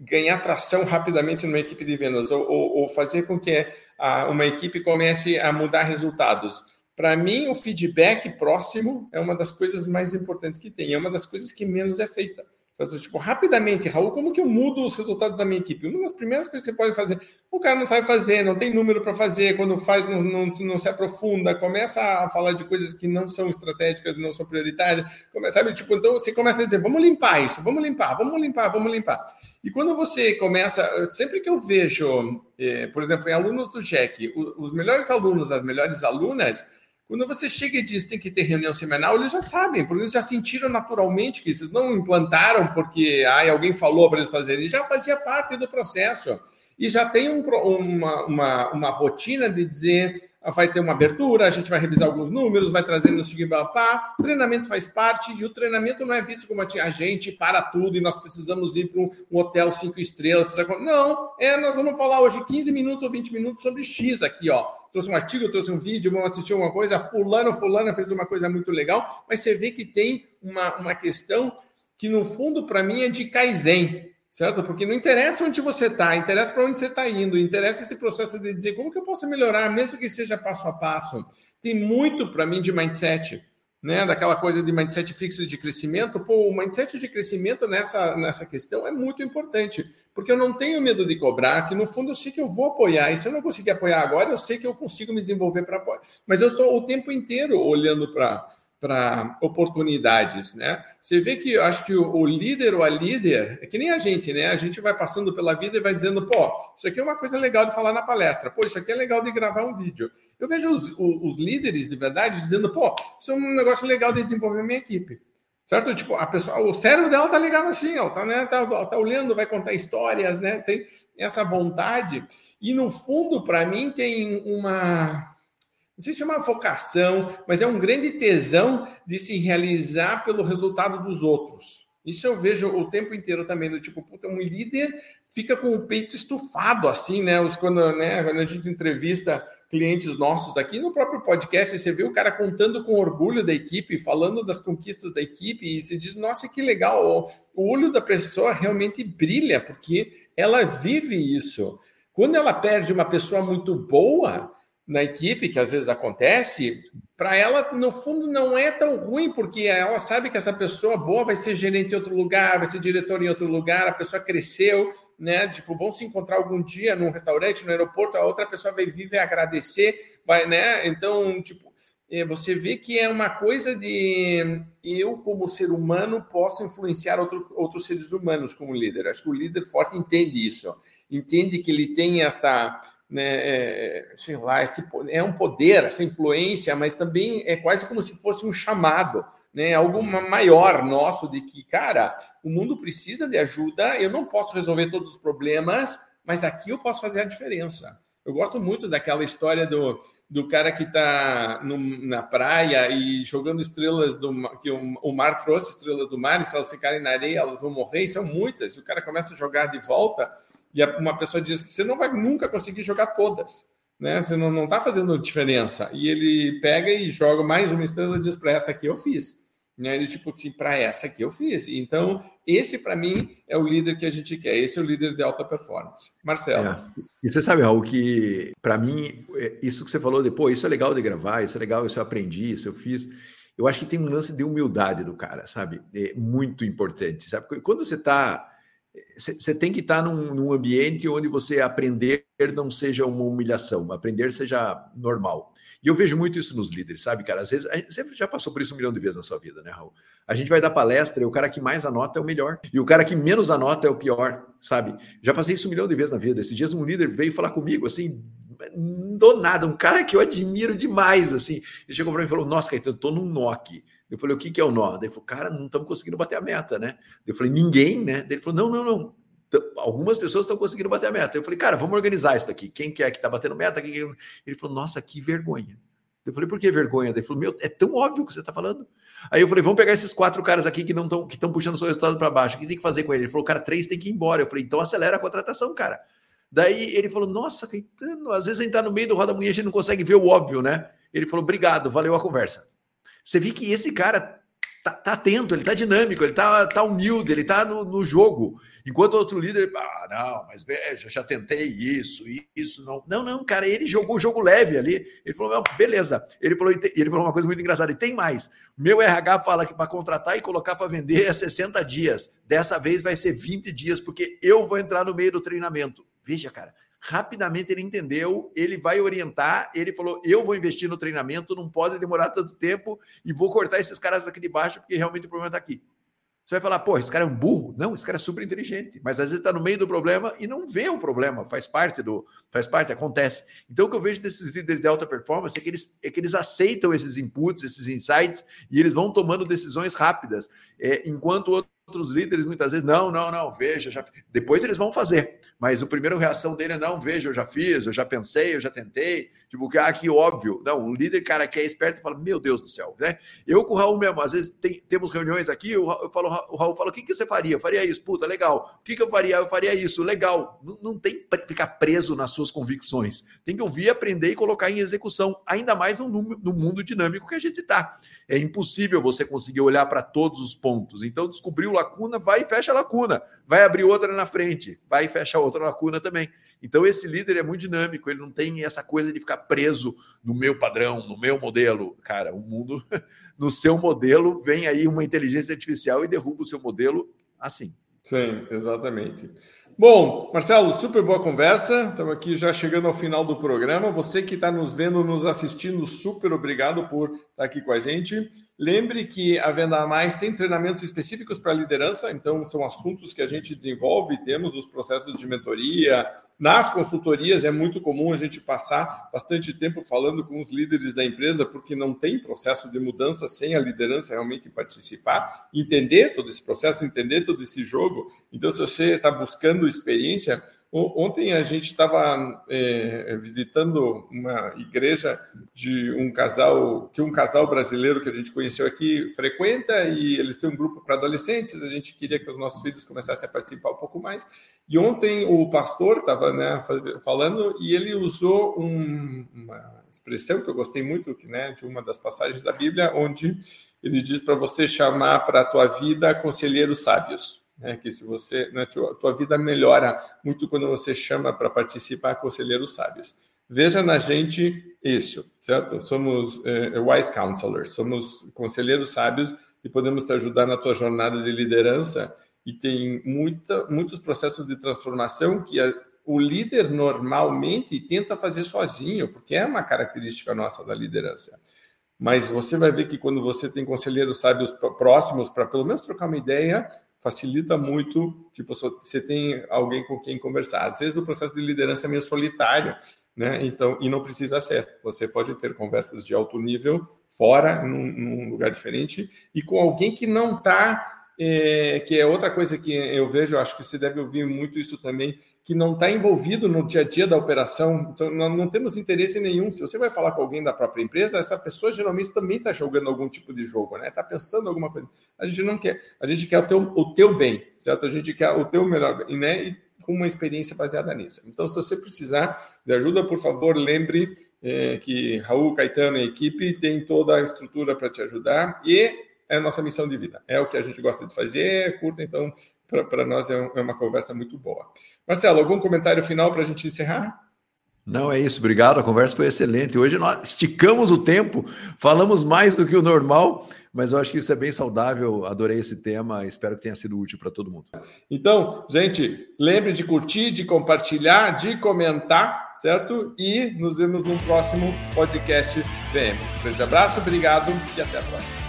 ganhar tração rapidamente numa equipe de vendas ou, ou, ou fazer com que a, uma equipe comece a mudar resultados. Para mim, o feedback próximo é uma das coisas mais importantes que tem, é uma das coisas que menos é feita. Então, tipo, rapidamente, Raul, como que eu mudo os resultados da minha equipe? Uma das primeiras coisas que você pode fazer, o cara não sabe fazer, não tem número para fazer, quando faz, não, não, não, se aprofunda, começa a falar de coisas que não são estratégicas, não são prioritárias, sabe? Tipo, então você começa a dizer, vamos limpar isso, vamos limpar, vamos limpar, vamos limpar. E quando você começa, sempre que eu vejo, eh, por exemplo, em alunos do JEC, os melhores alunos, as melhores alunas, quando você chega e diz tem que ter reunião semanal, eles já sabem, porque eles já sentiram naturalmente que vocês não implantaram porque ai, alguém falou para eles fazerem, já fazia parte do processo. E já tem um, uma, uma, uma rotina de dizer vai ter uma abertura, a gente vai revisar alguns números, vai trazer no seguinte, pá, treinamento faz parte e o treinamento não é visto como a gente para tudo e nós precisamos ir para um, hotel cinco estrelas. Não, é, nós vamos falar hoje 15 minutos ou 20 minutos sobre X aqui, ó trouxe um artigo, trouxe um vídeo, vamos assistir alguma coisa, fulano, fulana fez uma coisa muito legal, mas você vê que tem uma, uma questão que, no fundo, para mim, é de Kaizen, certo? Porque não interessa onde você está, interessa para onde você está indo, interessa esse processo de dizer como que eu posso melhorar, mesmo que seja passo a passo. Tem muito para mim de mindset né, daquela coisa de mindset fixo de crescimento, pô, o mindset de crescimento nessa, nessa questão é muito importante, porque eu não tenho medo de cobrar, que no fundo eu sei que eu vou apoiar, e se eu não conseguir apoiar agora, eu sei que eu consigo me desenvolver para apoiar. Mas eu estou o tempo inteiro olhando para para oportunidades, né? Você vê que eu acho que o, o, líder ou a líder é que nem a gente, né? A gente vai passando pela vida e vai dizendo, pô, isso aqui é uma coisa legal de falar na palestra, pô, isso aqui é legal de gravar um vídeo. Eu vejo os, os, os líderes de verdade dizendo, pô, isso é um negócio legal de desenvolver minha equipe. Certo? Tipo, a pessoa, o cérebro dela tá ligado assim, ó, tá, né, tá, tá olhando, vai contar histórias, né? Tem essa vontade. E no fundo, para mim, tem uma não sei se é uma vocação, mas é um grande tesão de se realizar pelo resultado dos outros. Isso eu vejo o tempo inteiro também, do tipo, puta, um líder fica com o peito estufado, assim, né? Os, quando, né, quando a gente entrevista clientes nossos aqui no próprio podcast, você vê o cara contando com orgulho da equipe, falando das conquistas da equipe, e se diz, nossa, que legal, o olho da pessoa realmente brilha, porque ela vive isso. Quando ela perde uma pessoa muito boa, na equipe, que às vezes acontece, para ela, no fundo, não é tão ruim, porque ela sabe que essa pessoa boa vai ser gerente em outro lugar, vai ser diretor em outro lugar, a pessoa cresceu, né? Tipo, vão se encontrar algum dia num restaurante, no aeroporto, a outra pessoa vai vir vai agradecer, vai, né? Então, tipo, é, você vê que é uma coisa de eu, como ser humano, posso influenciar outro, outros seres humanos como líder. Acho que o líder forte entende isso, entende que ele tem esta né, é, sei lá, esse, é um poder, essa influência, mas também é quase como se fosse um chamado, né, algo maior nosso de que, cara, o mundo precisa de ajuda, eu não posso resolver todos os problemas, mas aqui eu posso fazer a diferença. Eu gosto muito daquela história do, do cara que está na praia e jogando estrelas do que o, o, mar trouxe estrelas do mar, e se elas ficarem na areia, elas vão morrer, e são muitas. E o cara começa a jogar de volta, e uma pessoa diz: você não vai nunca conseguir jogar todas, né? Você não está fazendo diferença. E ele pega e joga mais uma estrela e diz: para essa aqui eu fiz. Né? Ele, tipo, assim, para essa aqui eu fiz. Então, esse para mim é o líder que a gente quer. Esse é o líder de alta performance. Marcelo. É. E você sabe, Raul, que para mim, é, isso que você falou depois, isso é legal de gravar, isso é legal, isso eu aprendi, isso eu fiz. Eu acho que tem um lance de humildade do cara, sabe? É muito importante, sabe? Quando você está você tem que estar num, num, ambiente onde você aprender não seja uma humilhação, aprender seja normal. E eu vejo muito isso nos líderes, sabe, cara? Às vezes, você já passou por isso um milhão de vezes na sua vida, né, Raul? A gente vai dar palestra e o cara que mais anota é o melhor. E o cara que menos anota é o pior, sabe? Já passei isso um milhão de vezes na vida. Esses dias um líder veio falar comigo, assim, do nada, um cara que eu admiro demais, assim. Ele chegou para mim e falou, nossa, Caetano, tô num nó aqui. Eu falei, o que, que é o nó? Daí ele falou, cara, não estamos conseguindo bater a meta, né? Eu falei, ninguém, né? Daí ele falou, não, não, não. Algumas pessoas estão conseguindo bater a meta. Eu falei, cara, vamos organizar isso daqui. Quem quer que está batendo meta? Quem quer... Ele falou, nossa, que vergonha. Eu falei, por que vergonha? Ele falou, meu, é tão óbvio o que você está falando. Aí eu falei, vamos pegar esses quatro caras aqui que não estão que estão puxando o seu resultado para baixo. O que tem que fazer com ele? Ele falou, cara, três tem que ir embora. Eu falei, então acelera a contratação, cara. Daí ele falou, nossa, Caetano, às vezes a gente está no meio do e a gente não consegue ver o óbvio, né? Ele falou, obrigado, valeu a conversa. Você vê que esse cara tá, tá atento, ele tá dinâmico, ele tá, tá humilde, ele tá no, no jogo. Enquanto outro líder, ah, não, mas veja, já tentei isso, isso, não. Não, não, cara, ele jogou o jogo leve ali. Ele falou, beleza. Ele falou, ele falou uma coisa muito engraçada, e tem mais. Meu RH fala que para contratar e colocar para vender é 60 dias. Dessa vez vai ser 20 dias, porque eu vou entrar no meio do treinamento. Veja, cara, rapidamente ele entendeu, ele vai orientar, ele falou: eu vou investir no treinamento, não pode demorar tanto tempo e vou cortar esses caras aqui de baixo, porque realmente o problema está aqui. Você vai falar, pô, esse cara é um burro? Não, esse cara é super inteligente, mas às vezes está no meio do problema e não vê o problema, faz parte do, faz parte, acontece. Então o que eu vejo desses líderes de alta performance é que eles, é que eles aceitam esses inputs, esses insights e eles vão tomando decisões rápidas, é, enquanto outros líderes muitas vezes, não, não, não, veja, já depois eles vão fazer, mas o primeiro reação dele é não, veja, eu já fiz, eu já pensei, eu já tentei, Tipo, que, ah, que óbvio. Não, um líder, cara, que é esperto, fala, meu Deus do céu, né? Eu com o Raul mesmo, às vezes tem, temos reuniões aqui, eu, eu falo, o Raul fala, o que, que você faria? Eu faria isso, puta, legal. O que, que eu faria? Eu faria isso, legal. Não, não tem que ficar preso nas suas convicções. Tem que ouvir, aprender e colocar em execução, ainda mais no, no mundo dinâmico que a gente está. É impossível você conseguir olhar para todos os pontos. Então, descobriu lacuna, vai e fecha a lacuna. Vai abrir outra na frente, vai e fecha outra lacuna também. Então, esse líder é muito dinâmico, ele não tem essa coisa de ficar preso no meu padrão, no meu modelo. Cara, o mundo, no seu modelo, vem aí uma inteligência artificial e derruba o seu modelo assim. Sim, exatamente. Bom, Marcelo, super boa conversa. Estamos aqui já chegando ao final do programa. Você que está nos vendo, nos assistindo, super obrigado por estar aqui com a gente. Lembre que a Venda Mais tem treinamentos específicos para liderança, então são assuntos que a gente desenvolve, temos os processos de mentoria, nas consultorias é muito comum a gente passar bastante tempo falando com os líderes da empresa, porque não tem processo de mudança sem a liderança realmente participar, entender todo esse processo, entender todo esse jogo. Então, se você está buscando experiência, Ontem a gente estava é, visitando uma igreja de um casal, que um casal brasileiro que a gente conheceu aqui frequenta, e eles têm um grupo para adolescentes. A gente queria que os nossos filhos começassem a participar um pouco mais. E ontem o pastor estava né, falando e ele usou um, uma expressão que eu gostei muito, né, de uma das passagens da Bíblia, onde ele diz para você chamar para a tua vida conselheiros sábios né, que se você, né, tua, tua vida melhora muito quando você chama para participar conselheiros sábios. Veja na gente isso, certo? Somos é, wise counselors, somos conselheiros sábios e podemos te ajudar na tua jornada de liderança e tem muita, muitos processos de transformação que a, o líder normalmente tenta fazer sozinho, porque é uma característica nossa da liderança. Mas você vai ver que quando você tem conselheiros sábios próximos para pelo menos trocar uma ideia, facilita muito, tipo, você tem alguém com quem conversar. Às vezes o processo de liderança é meio solitário, né? Então, e não precisa ser. Você pode ter conversas de alto nível fora, num, num lugar diferente, e com alguém que não está é, que é outra coisa que eu vejo, acho que você deve ouvir muito isso também, que não está envolvido no dia a dia da operação. Então, nós não temos interesse nenhum. Se você vai falar com alguém da própria empresa, essa pessoa geralmente também está jogando algum tipo de jogo, né? Está pensando alguma coisa. A gente não quer. A gente quer o teu, o teu bem, certo? A gente quer o teu melhor, né? E com uma experiência baseada nisso. Então, se você precisar de ajuda, por favor, lembre é, que Raul, Caetano e a equipe tem toda a estrutura para te ajudar e é a nossa missão de vida. É o que a gente gosta de fazer, curta, então para nós é, é, uma conversa muito boa. Marcelo, algum comentário final para a gente encerrar? Não, é isso. Obrigado. A conversa foi excelente. Hoje nós esticamos o tempo, falamos mais do que o normal, mas eu acho que isso é bem saudável. Adorei esse tema. Espero que tenha sido útil para todo mundo. Então, gente, lembre de curtir, de compartilhar, de comentar, certo? E nos vemos no próximo podcast VM. Um grande abraço, obrigado e até a próxima.